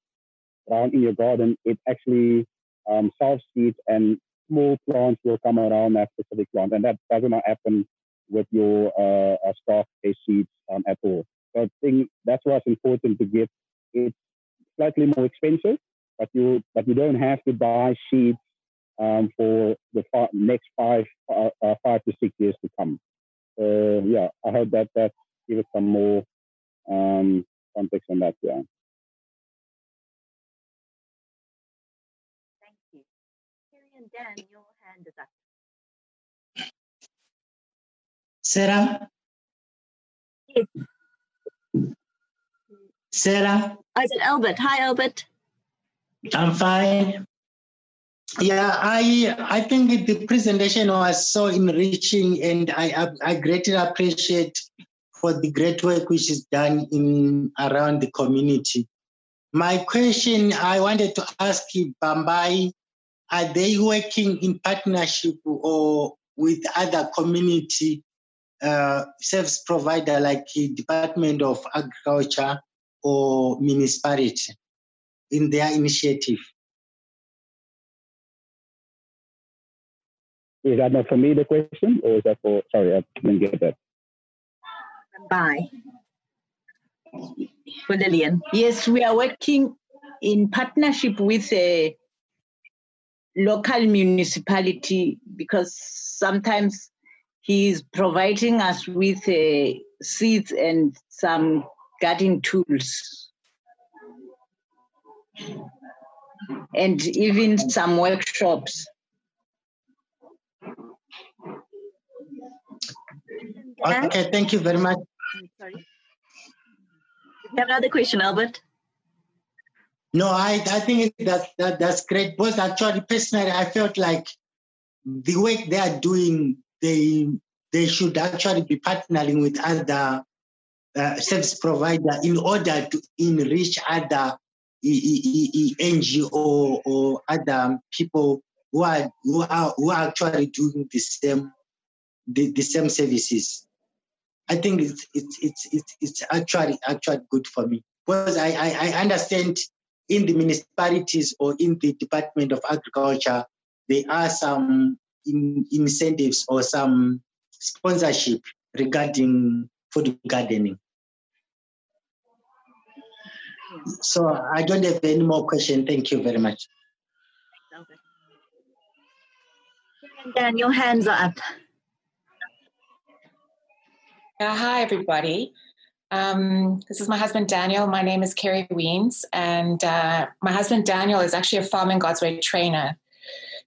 ground in your garden, it actually um, self seeds and small plants will come around that specific plant, and that does not happen with your uh, uh, star seeds um, at all. So I think that's why it's important to get it slightly more expensive, but you but you don't have to buy seeds um, for the next five uh, uh, five to six years to come. Yeah, I hope that that us some more um, context on that. Yeah. thank you Terry and dan your hand is up Sarah? Yes. Sarah, oh, is it albert hi albert I'm fine. Yeah, I I think the presentation was so enriching, and I I, I greatly appreciate for the great work which is done in around the community. My question I wanted to ask Bambayi, are they working in partnership or with other community uh, service provider like the Department of Agriculture or municipality in their initiative? Is that not for me the question, or is that for? Sorry, I didn't get that. Bye. For Lillian. Yes, we are working in partnership with a local municipality because sometimes he is providing us with uh, seeds and some garden tools and even some workshops. Okay, thank you very much. Sorry. You have another question, Albert? No, I, I think that, that that's great. Because actually, personally, I felt like the work they are doing, they they should actually be partnering with other uh, service provider in order to enrich other NGO or other people who are who are who are actually doing the same the, the same services. I think it's it's it's it's, it's actually actually good for me because I, I, I understand in the municipalities or in the Department of Agriculture there are some in, incentives or some sponsorship regarding food gardening. So I don't have any more questions. Thank you very much. Dan, your hands are up. Hi, everybody. Um, this is my husband Daniel. My name is Carrie Weens, and uh, my husband Daniel is actually a Farming God's Way trainer.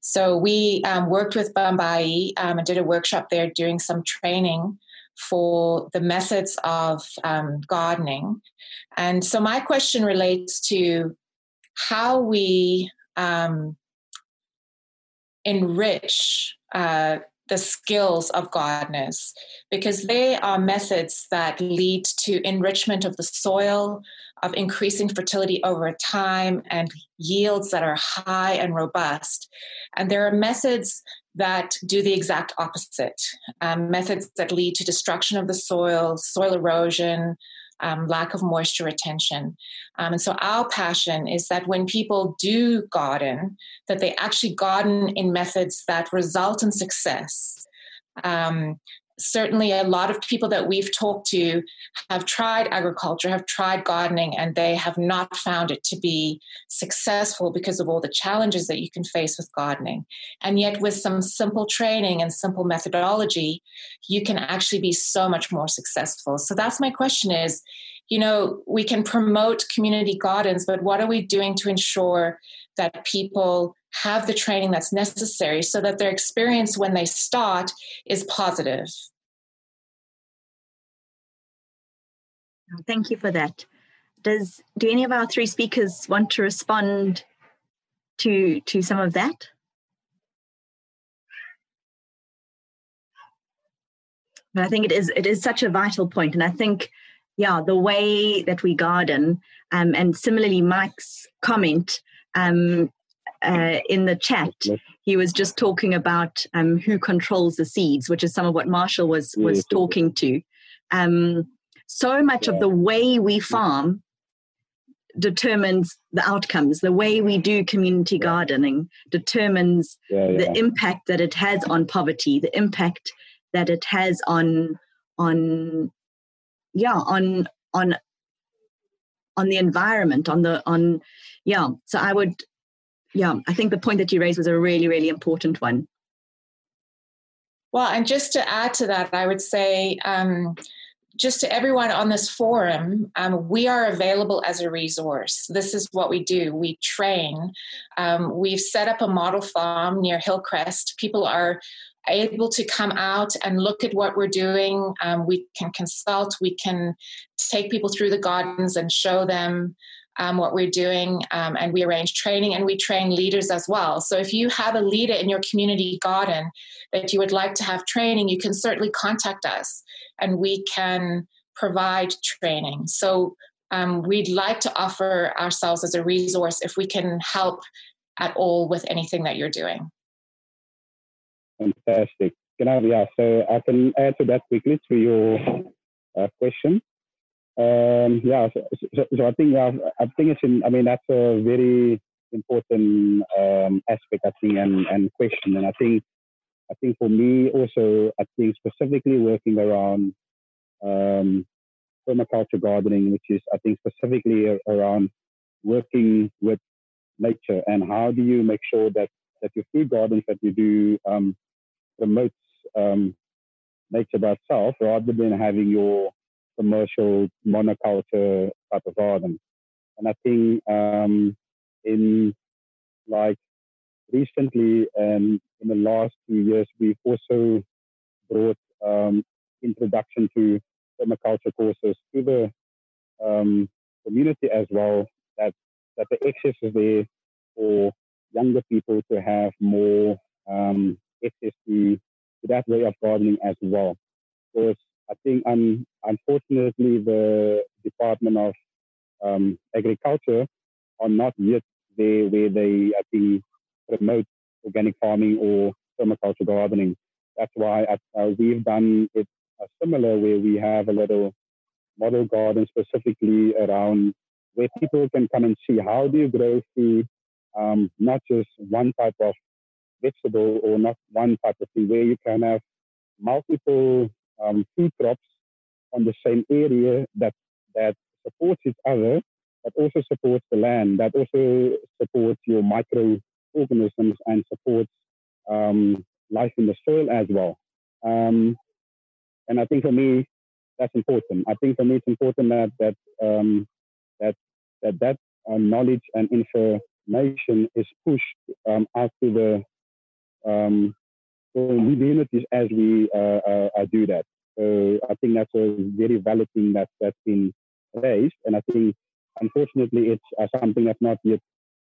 So we um, worked with Bambayi um, and did a workshop there doing some training for the methods of um, gardening. And so my question relates to how we um, enrich uh, the skills of gardeners because they are methods that lead to enrichment of the soil, of increasing fertility over time, and yields that are high and robust. And there are methods that do the exact opposite um, methods that lead to destruction of the soil, soil erosion, um, lack of moisture retention. Um, and so our passion is that when people do garden, that they actually garden in methods that result in success. Um, certainly a lot of people that we've talked to have tried agriculture, have tried gardening, and they have not found it to be successful because of all the challenges that you can face with gardening. And yet, with some simple training and simple methodology, you can actually be so much more successful. So that's my question is, you know, we can promote community gardens, but what are we doing to ensure that people have the training that's necessary so that their experience when they start is positive. Thank you for that. Does do any of our three speakers want to respond to to some of that? But I think it is it is such a vital point, and I think yeah, the way that we garden, um, and similarly Mike's comment um, uh, in the chat, he was just talking about um, who controls the seeds, which is some of what Marshall was was talking to. Um, so much of the way we farm determines the outcomes. The way we do community gardening determines Yeah, yeah. the impact that it has on poverty, the impact that it has on on yeah on on on the environment on the on yeah so i would yeah i think the point that you raised was a really really important one Well, and just to add to that, I would say, um, just to everyone on this forum, um, we are available as a resource. This is what we do. We train. Um, we've set up a model farm near Hillcrest. People are able to come out and look at what we're doing. Um, we can consult. We can take people through the gardens and show them um, what we're doing, um, and we arrange training and we train leaders as well. So if you have a leader in your community garden that you would like to have training, you can certainly contact us and we can provide training. So um, we'd like to offer ourselves as a resource if we can help at all with anything that you're doing. Fantastic. I, yeah, so I can to that quickly to your uh, question. Um, yeah, so, so, so, I think yeah, I think it's in. I mean, that's a very important um, aspect, I think, and, and question. And I think, I think for me also, I think specifically working around um, permaculture gardening, which is I think specifically around working with nature and how do you make sure that that your food gardens that you do um, promotes um, nature by itself rather than having your commercial monoculture type of garden. And I think um, in like recently and in the last few years, we've also brought um, introduction to permaculture courses to the um, community as well. That that the access is there for younger people to have more um, access to, to that way of gardening as well. Because I think, un, unfortunately, the Department of um, Agriculture are not yet there where they, I think, promote organic farming or permaculture gardening. That's why uh, we've done it uh, similar, where we have a little model garden specifically around where people can come and see how do you grow food, um, not just one type of vegetable or not one type of thing, where you can have multiple um, food crops on the same area that that supports each other, that also supports the land, that also supports your microorganisms and supports um, life in the soil as well. Um, and I think for me, that's important. I think for me, it's important that that um, that that that uh, knowledge and information is pushed um, out to the um, communities as we uh, uh, uh, do that. So I think that's a very valid thing that that's been raised, and I think unfortunately it's uh, something that's not yet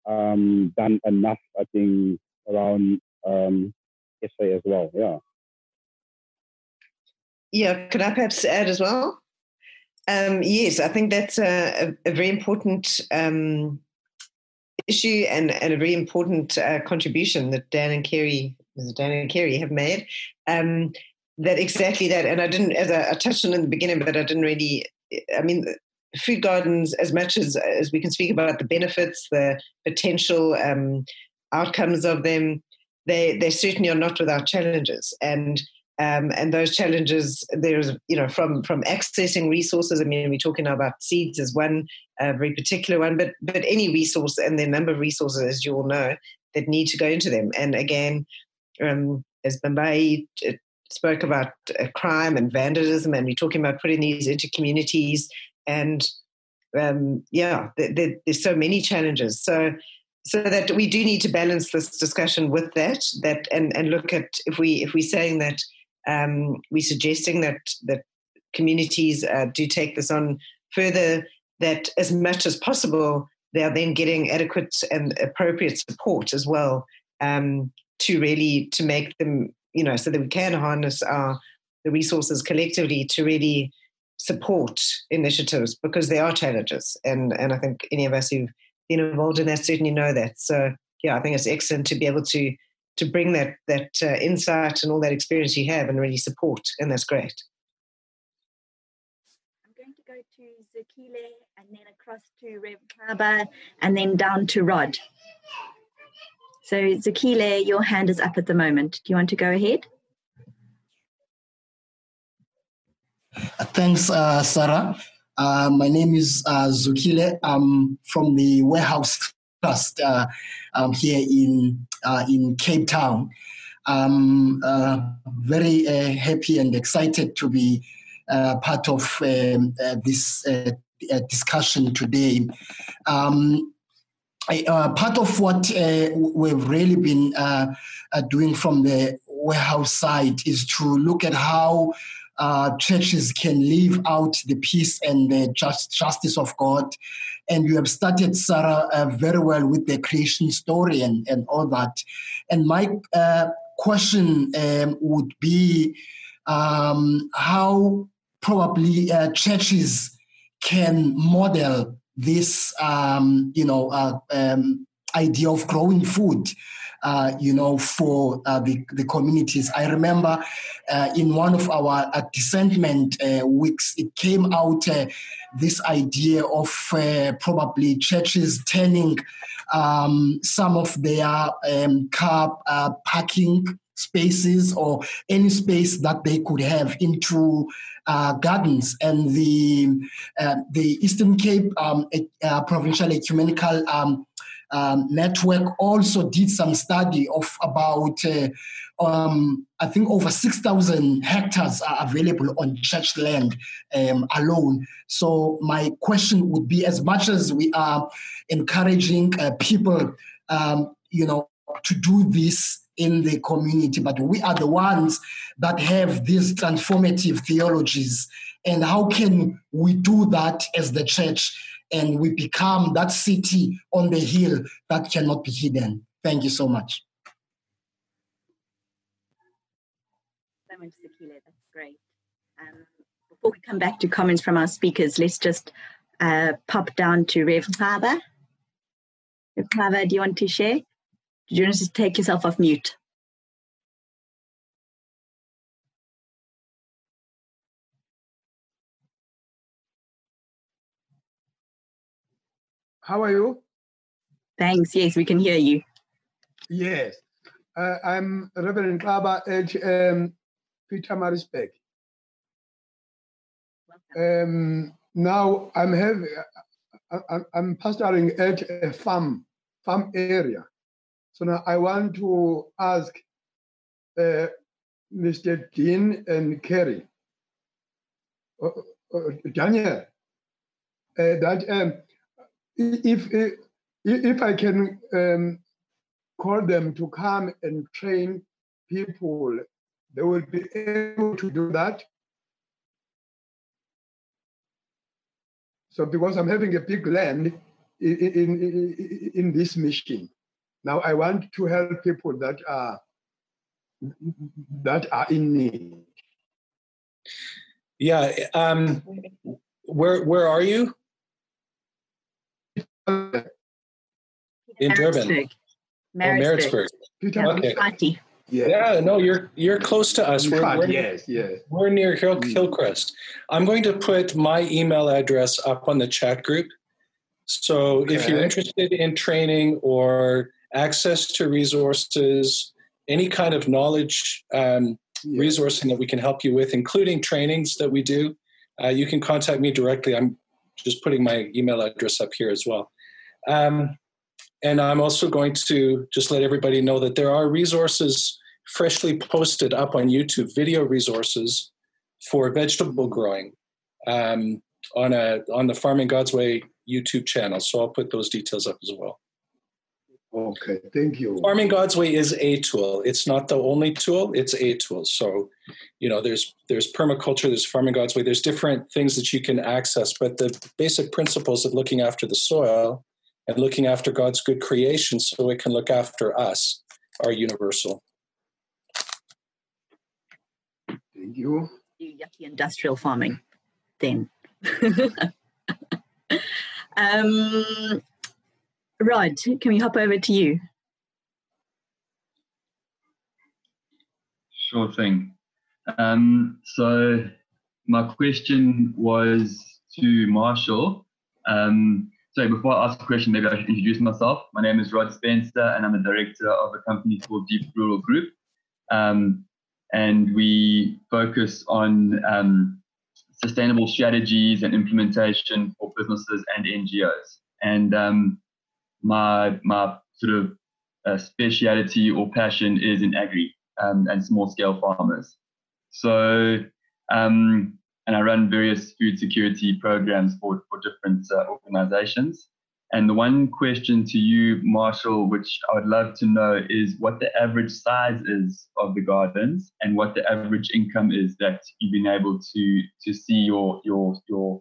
um, done enough. I think around um, SA as well. Yeah. Yeah, could I perhaps add as well? Um, yes, I think that's a, a very important um, issue and, and a very important uh, contribution that Dan and Kerry, Dan and Kerry have made. Um, that exactly that, and I didn't, as I, I, touched on in the beginning, but I didn't really. I mean, food gardens, as much as as we can speak about the benefits, the potential um, outcomes of them, they they certainly are not without challenges, and um, and those challenges, there's, you know, from from accessing resources. I mean, we're talking now about seeds as one uh, very particular one, but but any resource and the number of resources, as you all know, that need to go into them. And again, um, as Bambayi uh, spoke about uh, crime and vandalism, and we're talking about putting these into communities, and um, yeah, there's so many challenges. So so that we do need to balance this discussion with that that and and look at if we if we're saying that um, we're suggesting that that communities uh, do take this on further. That as much as possible, they are then getting adequate and appropriate support as well um, to really to make them, you know, so that we can harness our the resources collectively to really support initiatives because there are challenges, and and I think any of us who've been involved in that certainly know that. So yeah, I think it's excellent to be able to to bring that that uh, insight and all that experience you have and really support, and that's great. I'm going to go to Zukile and then across to Rev Kaba and then down to Rod. So Zukile, your hand is up at the moment. Do you want to go ahead? Thanks, uh, Sarah. Uh, my name is uh, Zukile. I'm from the Warehouse Uh, um, here in uh, in Cape Town. I'm uh, very uh, happy and excited to be uh, part of um, this discussion today. Um, part of what we've really been doing from the warehouse side is to look at how uh, churches can live out the peace and the just, justice of God. And you have started, Sarah, uh, very well with the creation story and, and all that. And my uh, question um, would be um, how probably uh, churches can model this, um, you know, uh, um, idea of growing food. Uh, you know, for uh, the, the communities. I remember uh, in one of our uh, dissentment uh, weeks, it came out uh, this idea of probably churches turning um, some of their um, car parking spaces or any space that they could have into uh, gardens. And the uh, the Eastern Cape um, uh, Provincial Ecumenical um, um, Network also did some study of about. Uh, um, I think over 6,000 hectares are available on church land um, alone. So, my question would be as much as we are encouraging uh, people, um, you know, to do this in the community, but we are the ones that have these transformative theologies. And how can we do that as the church and we become that city on the hill that cannot be hidden? Thank you so much. So much, Sakila. That's great. Um, before we come back to comments from our speakers, let's just uh, pop down to Rev Father. Rev do you want to share? Did you want to take yourself off mute? How are you? Thanks. Yes, we can hear you. Yes. Uh, I'm Reverend Kaba at um, Pietermaritzburg. Um, now I'm having, I'm pastoring at a farm, farm area. So now I want to ask uh, Mr. Dean and Kerry, uh, uh, Daniel, uh, that um, if if I can um, call them to come and train people, they will be able to do that. So because I'm having a big land in, in, in, this mission, now I want to help people that are that are in need. Yeah. Um, where where are you? In Durban. Maritzburg. Oh, Okay. Yeah. yeah, no, you're you're close to us. We're, we're, yes, yes. We're near Hill, mm. Hillcrest. I'm going to put my email address up on the chat group. So okay. if you're interested in training or access to resources, any kind of knowledge um, yeah. resourcing that we can help you with, including trainings that we do, uh, you can contact me directly. I'm just putting my email address up here as well. Um, and I'm also going to just let everybody know that there are resources freshly posted up on YouTube, video resources for vegetable growing um, on a on the Farming God's Way YouTube channel. So I'll put those details up as well. Okay, thank you. Farming God's Way is a tool. It's not the only tool. It's a tool. So, you know, there's there's permaculture, there's Farming God's Way. There's different things that you can access, but the basic principles of looking after the soil and looking after God's good creation, so it can look after us, are universal. Thank you. Yucky industrial farming, then. [laughs] um, Rod, can we hop over to you? Sure thing. Um, so my question was to Marshall. Um, so before I ask a question, maybe I should introduce myself. My name is Rod Spencer, and I'm the director of a company called Deep Rural Group. Um, and we focus on um, sustainable strategies and implementation for businesses and NGOs. And um, my my sort of uh, speciality or passion is in agri um, and small scale farmers. So, um, and I run various food security programs for, for different uh, organizations. And the one question to you, Marshall, which I would love to know is what the average size is of the gardens and what the average income is that you've been able to, to see your, your, your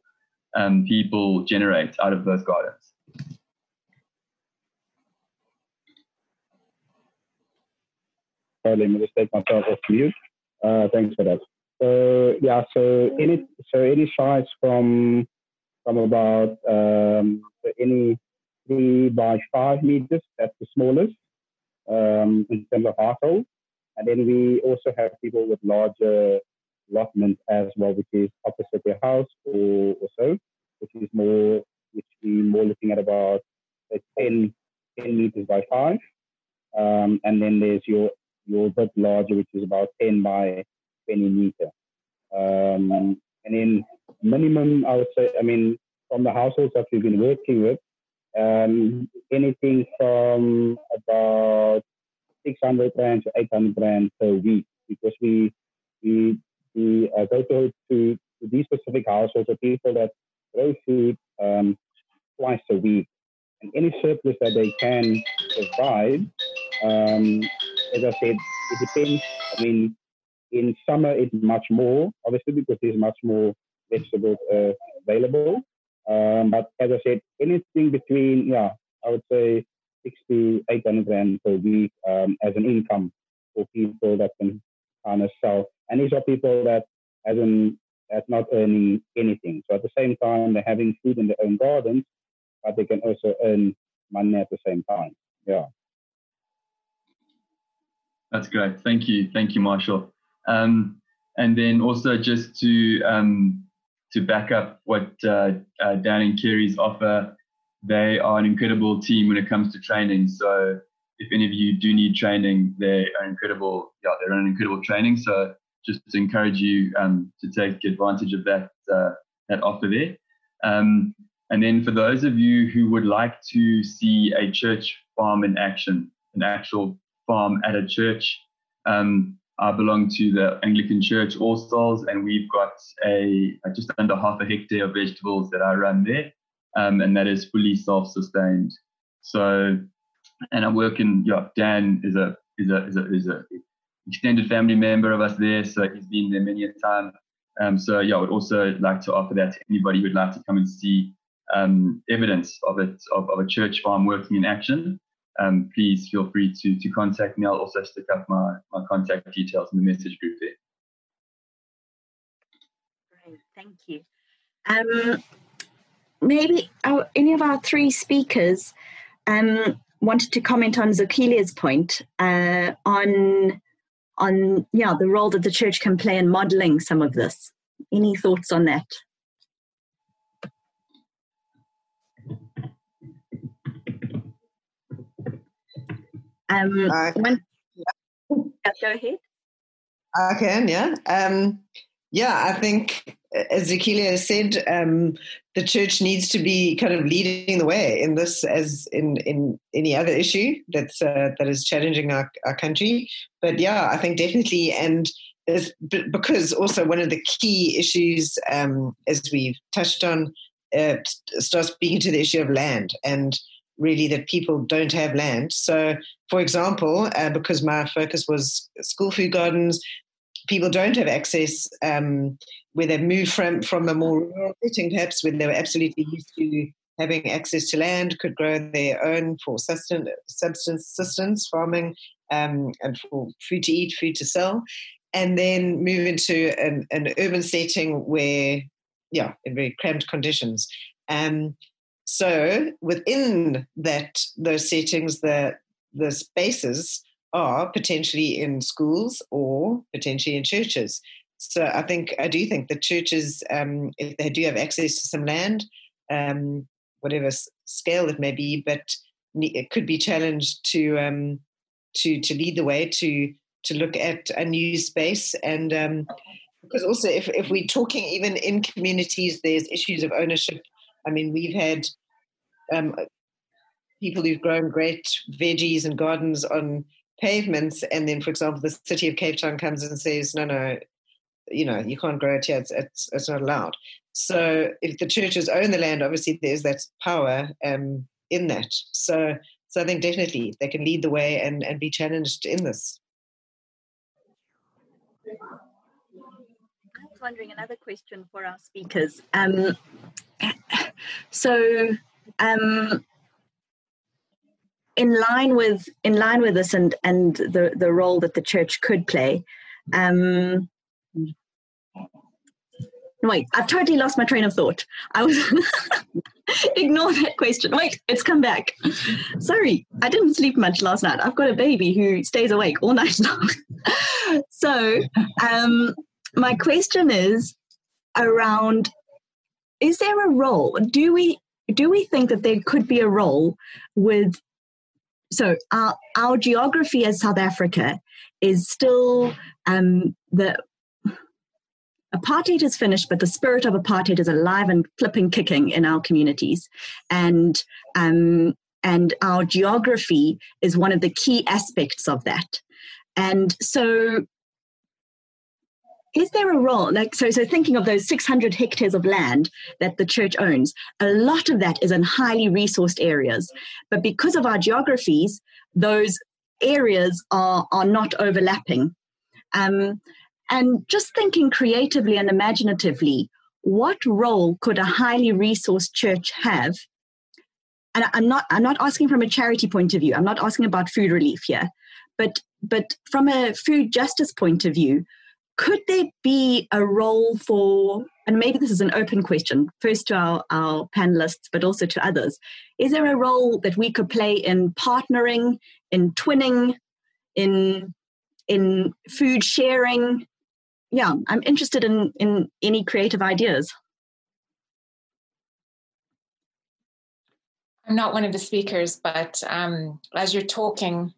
um, people generate out of those gardens. Sorry, let me just take myself off mute. Uh, thanks for that. So yeah, so any so any size from from about um, any three by five meters. That's the smallest um, in terms of household. And then we also have people with larger allotments as well, which is opposite their house or, or so, which is more, which we more looking at about uh, 10, 10 meters by five. Um, and then there's your your bit larger, which is about 10 by 20 meter. Um, and then minimum, I would say, I mean, from the households that we've been working with, um, anything from about 600 rand to 800 rand per week because we we we uh, go to, to, to these specific households or people that grow food um, twice a week. And any surplus that they can provide, um, as I said, it depends. I mean, in summer it's much more, obviously, because there's much more vegetables uh, available. Um, but as I said, anything between, yeah, I would say 60, 800 rand per week um, as an income for people that can kind of sell. And these are people that hasn't that's not earning anything. So at the same time, they're having food in their own gardens, but they can also earn money at the same time. Yeah. That's great. Thank you. Thank you, Marshall. Um, and then also just to um, to back up what uh, uh, Dan and Kerry's offer. They are an incredible team when it comes to training. So if any of you do need training, they are incredible. Yeah, they're an incredible training. So just to encourage you um, to take advantage of that uh, that offer there. Um, and then for those of you who would like to see a church farm in action, an actual farm at a church, um, I belong to the Anglican Church All Souls, and we've got a, just under half a hectare of vegetables that I run there, um, and that is fully self-sustained. So, and I'm working. Yeah, Dan is a is a is a, is a extended family member of us there, so he's been there many a time. Um, so yeah, I would also like to offer that to anybody who'd like to come and see um, evidence of it of, of a church farm working in action um, please feel free to, to contact me. I'll also stick up my, my contact details in the message group there. Great, thank you. Um, maybe our, any of our three speakers um, wanted to comment on Zukilia's point uh, on on yeah the role that the church can play in modeling some of this. Any thoughts on that? Um, uh, when, yeah, go ahead. I can, yeah. Um, yeah, I think, as Zukilia said, um, the church needs to be kind of leading the way in this, as in in any other issue that's uh, that is challenging our, our country. But yeah, I think definitely, and because also one of the key issues, um, as we've touched on, uh, starts speaking to the issue of land and really that people don't have land. So, for example, uh, because my focus was school food gardens, people don't have access um, where they move from from a more rural setting, perhaps where they were absolutely used to having access to land, could grow their own for substance, substance, substance farming, um, and for food to eat, food to sell, and then move into an, an urban setting where, yeah, in very cramped conditions. Um, so within that those settings, the the spaces are potentially in schools or potentially in churches. So I think I do think the churches, um, if they do have access to some land, um, whatever scale it may be, but it could be challenged to um, to to lead the way to to look at a new space and um, because also if if we're talking even in communities, there's issues of ownership I mean, we've had um, people who've grown great veggies and gardens on pavements, and then, for example, the city of Cape Town comes and says, "No, no, you know, you can't grow it here; it's it's, it's not allowed." So, if the churches own the land, obviously there's that power um, in that. So, so I think definitely they can lead the way and and be challenged in this. I was wondering another question for our speakers. Um, so um, in line with in line with this and and the the role that the church could play um, wait, I've totally lost my train of thought. I was [laughs] ignore that question. Wait, it's come back. Sorry, I didn't sleep much last night. I've got a baby who stays awake all [laughs] night long. so, um, my question is around: Is there a role? Do we do we think that there could be a role with? So, our our geography as South Africa is still um, the apartheid is finished, but the spirit of apartheid is alive and flipping kicking in our communities. And um, and our geography is one of the key aspects of that. And so is there a role like so so thinking of those 600 hectares of land that the church owns a lot of that is in highly resourced areas but because of our geographies those areas are are not overlapping um, and just thinking creatively and imaginatively, what role could a highly resourced church have? And I'm not I'm not asking from a charity point of view. I'm not asking about food relief here, but but from a food justice point of view, could there be a role for and maybe this is an open question first to our, our panelists but also to others is there a role that we could play in partnering in twinning in in food sharing yeah, I'm interested in in any creative ideas. I'm not one of the speakers, but um, as you're talking,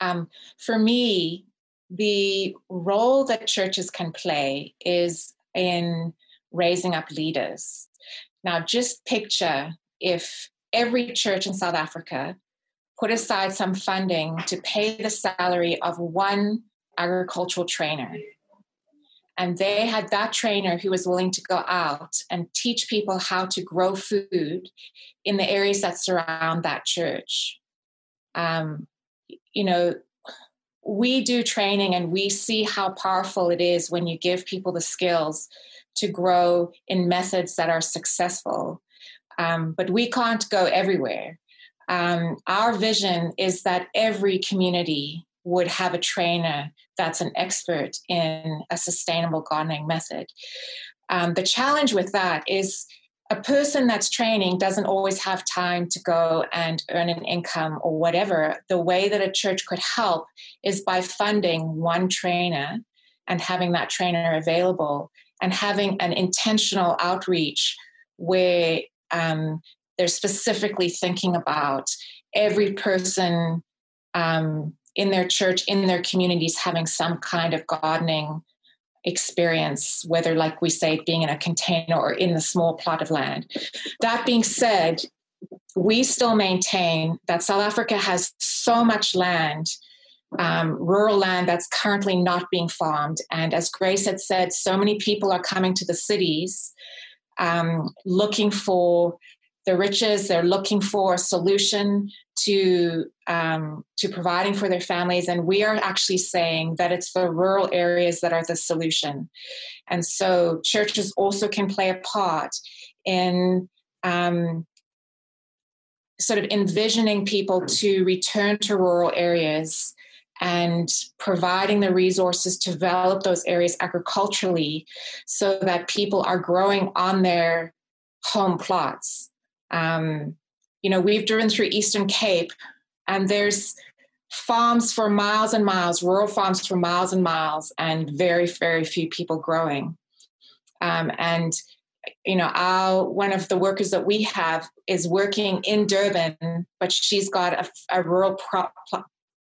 um, for me, the role that churches can play is in raising up leaders. Now, just picture if every church in South Africa put aside some funding to pay the salary of one agricultural trainer and they had that trainer who was willing to go out and teach people how to grow food in the areas that surround that church. Um, you know, we do training and we see how powerful it is when you give people the skills to grow in methods that are successful. Um, but we can't go everywhere. Um, our vision is that every community would have a trainer that's an expert in a sustainable gardening method. Um, the challenge with that is a person that's training doesn't always have time to go and earn an income or whatever. The way that a church could help is by funding one trainer and having that trainer available and having an intentional outreach where um, they're specifically thinking about every person um, in their church, in their communities, having some kind of gardening experience, whether, like we say, being in a container or in the small plot of land. That being said, we still maintain that South Africa has so much land, um, rural land that's currently not being farmed. And as Grace had said, so many people are coming to the cities um, looking for the riches. They're looking for a solution to um, to providing for their families, and we are actually saying that it's the rural areas that are the solution. And so, churches also can play a part in um, sort of envisioning people to return to rural areas and providing the resources to develop those areas agriculturally so that people are growing on their home plots um, you know, we've driven through Eastern Cape, and there's farms for miles and miles, rural farms for miles and miles, and very, very few people growing. Um, and you know, our one of the workers that we have is working in Durban, but she's got a, a rural pro- pro-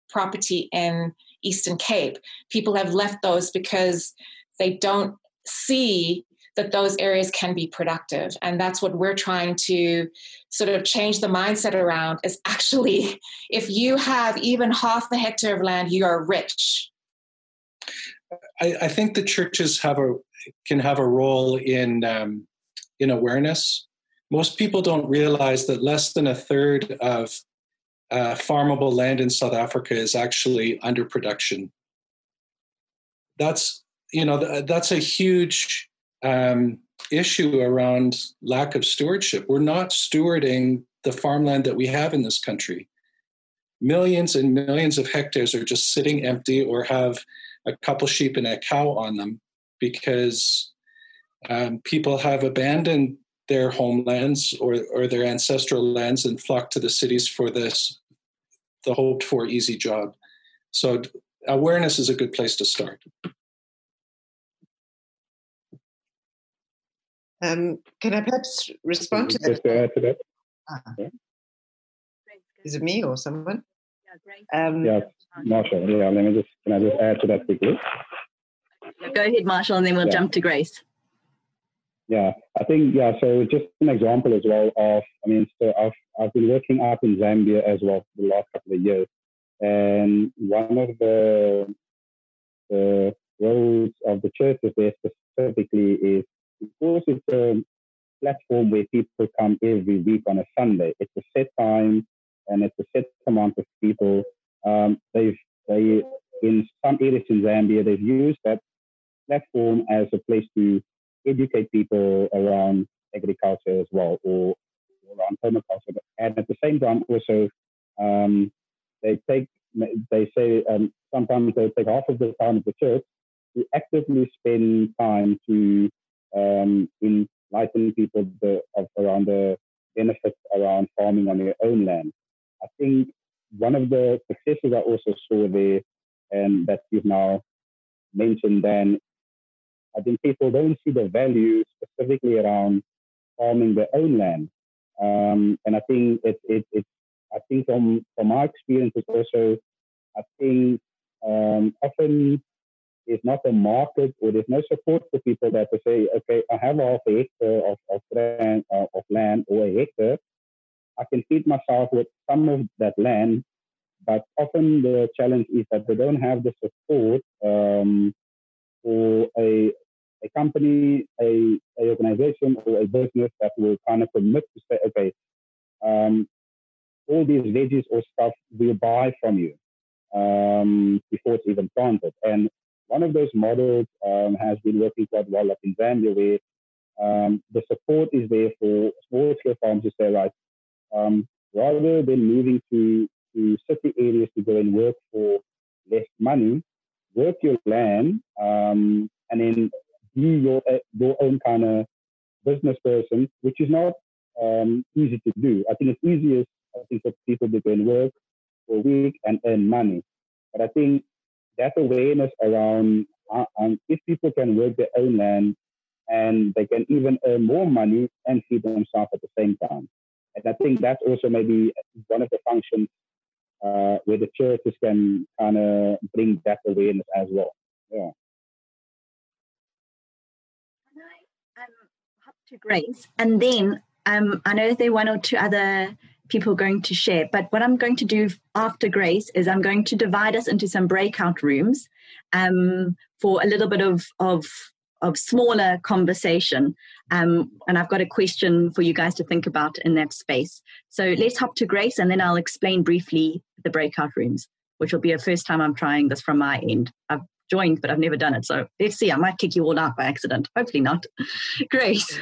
property in Eastern Cape. People have left those because they don't see that those areas can be productive. And that's what we're trying to sort of change the mindset around is actually, [laughs] if you have even half the hectare of land, you are rich. I, I think the churches have a can have a role in um, in awareness. Most people don't realize that less than a third of uh, farmable land in South Africa is actually under production. That's you know that's a huge um, issue around lack of stewardship. We're not stewarding the farmland that we have in this country. Millions and millions of hectares are just sitting empty or have a couple sheep and a cow on them because Um, people have abandoned their homelands or, or their ancestral lands and flocked to the cities for this, the hoped for easy job. So awareness is a good place to start. Um, can I perhaps respond to Just that? to add to that. Ah. Yeah. Is it me or someone? Um, Yeah, Marshall. Yeah, let me just can I just add to that quickly? Go ahead, Marshall, and then we'll Yeah. jump to Grace. Yeah, I think yeah. So just an example as well of I mean, so I've I've been working up in Zambia as well for the last couple of years, and one of the the roles of the churches there specifically is because it's a platform where people come every week on a Sunday. It's a set time and it's a set amount of people. Um, they've they in some areas in Zambia they've used that platform as a place to educate people around agriculture as well or around permaculture. And at the same time also um, they take they say um, sometimes they take half of the time of the church to actively spend time to um, enlighten people the, of, around the benefits around farming on their own land. I think one of the successes I also saw there, and that you've now mentioned, Dan, I think people don't see the value specifically around farming their own land. Um, and I think it, it, it, I think from, from my experience, it's also, I think um, often there's not a market or there's no support for people that to say, okay, I have half a hectare of, of, land, uh, of land or a hectare. I can feed myself with some of that land, but often the challenge is that they don't have the support um, for a, a company, a, a organization, or a business that will kind of commit to say, okay, um, all these veggies or stuff we'll buy from you um, before it's even planted. And one of those models um, has been working quite well up in Zambia, where um, the support is there for small scale farms to say, right, um, rather than moving to, to city areas to go and work for less money, work your land um, and then be your, your own kind of business person, which is not um, easy to do. I think it's easiest, I think, for people to go and work for a week and earn money. But I think that awareness around uh, um, if people can work their own land and they can even earn more money and feed themselves at the same time. And I think that's also maybe one of the functions uh, where the churches can kind of bring that awareness as well. Yeah. And I um, up to Grace, and then um, I know there are one or two other people going to share. But what I'm going to do after Grace is I'm going to divide us into some breakout rooms um, for a little bit of, of, of smaller conversation. Um, and I've got a question for you guys to think about in that space. So let's hop to Grace and then I'll explain briefly the breakout rooms, which will be a first time I'm trying this from my end. I've joined, but I've never done it. So let's see. I might kick you all out by accident. Hopefully not. [laughs] Grace.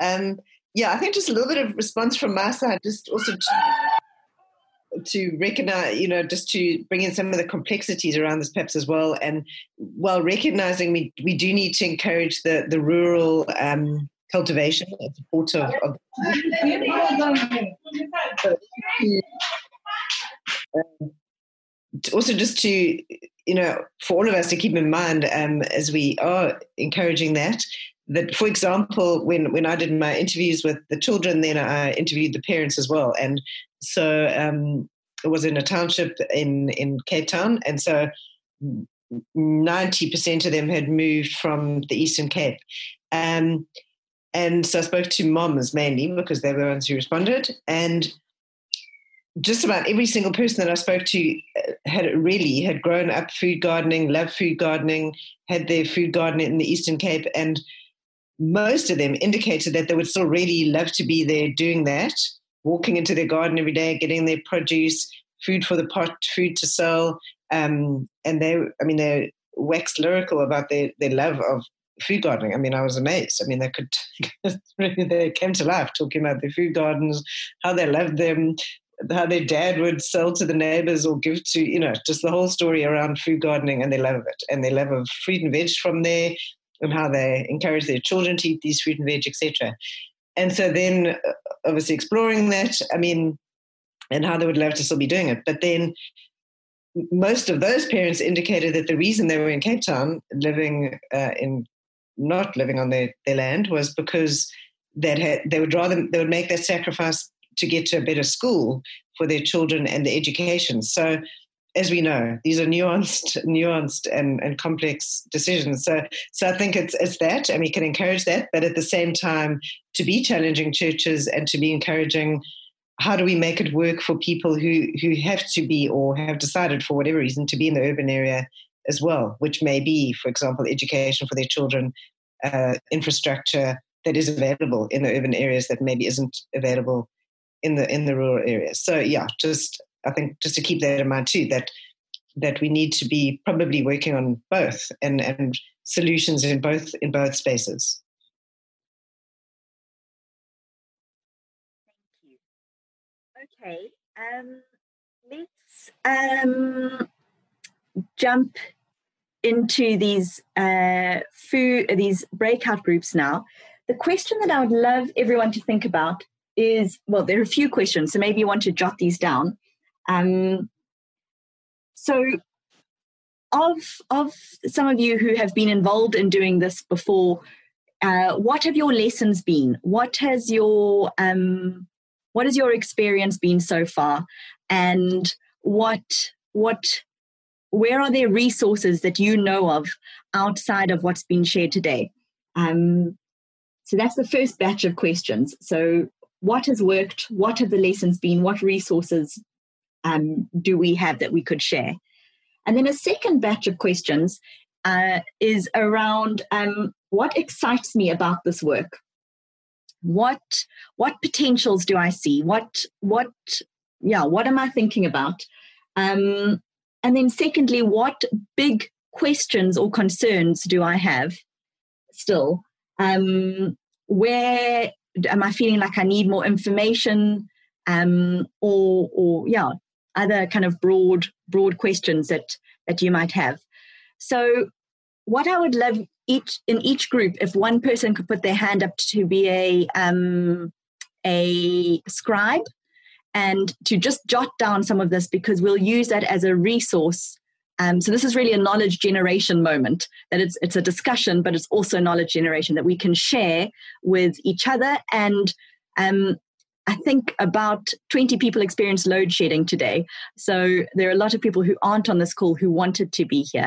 Um, yeah, I think just a little bit of response from my side, just also to, to recognize, you know, just to bring in some of the complexities around this perhaps as well, and while recognizing we we do need to encourage the the rural um, cultivation and support of. of um, also, just to you know, for all of us to keep in mind um, as we are encouraging that, that, for example, when, when I did my interviews with the children, then I interviewed the parents as well. And so um, it was in a township in, in Cape Town. And so 90% of them had moved from the Eastern Cape. Um, and so I spoke to moms mainly because they were the ones who responded. And just about every single person that I spoke to uh, had really had grown up food gardening, loved food gardening, had their food garden in the Eastern Cape, and most of them indicated that they would still really love to be there doing that, walking into their garden every day, getting their produce, food for the pot, food to sell. Um, and they, I mean, they waxed lyrical about their, their love of food gardening. I mean, I was amazed. I mean, they could, [laughs] they came to life talking about their food gardens, how they loved them, how their dad would sell to the neighbors or give to, you know, just the whole story around food gardening and their love of it and their love of fruit and veg from there and how they encourage their children to eat these fruit and veg, etc. And so then, uh, obviously, exploring that, I mean, and how they would love to still be doing it. But then, most of those parents indicated that the reason they were in Cape Town, living uh, in not living on their, their land, was because that they would rather they would make that sacrifice to get to a better school for their children and the education. So as we know, these are nuanced, [laughs] nuanced and, and complex decisions. So, so I think it's it's that, and we can encourage that, but at the same time, to be challenging churches and to be encouraging, how do we make it work for people who who have to be or have decided for whatever reason to be in the urban area as well, which may be, for example, education for their children, uh, infrastructure that is available in the urban areas that maybe isn't available in the in the rural areas. So yeah, just I think just to keep that in mind too, that that we need to be probably working on both and, and solutions in both in both spaces. Thank you. Okay, um, let's um, jump into these uh, food these breakout groups now. The question that I would love everyone to think about is well, there are a few questions, so maybe you want to jot these down. Um, so, of of some of you who have been involved in doing this before, uh, what have your lessons been? What has your um, what has your experience been so far, and what what where are there resources that you know of outside of what's been shared today? Um, so that's the first batch of questions. So, what has worked? What have the lessons been? What resources um, do we have that we could share? And then a second batch of questions uh, is around um, what excites me about this work. What what potentials do I see? What what yeah? What am I thinking about? Um, and then secondly, what big questions or concerns do I have still? Um, where am I feeling like I need more information? Um, or or yeah, other kind of broad broad questions that that you might have. So what I would love each in each group, if one person could put their hand up to be a um, a scribe and to just jot down some of this because we'll use that as a resource. Um, so this is really a knowledge generation moment. That it's it's a discussion, but it's also knowledge generation that we can share with each other and um, I think about 20 people experienced load shedding today. So there are a lot of people who aren't on this call who wanted to be here.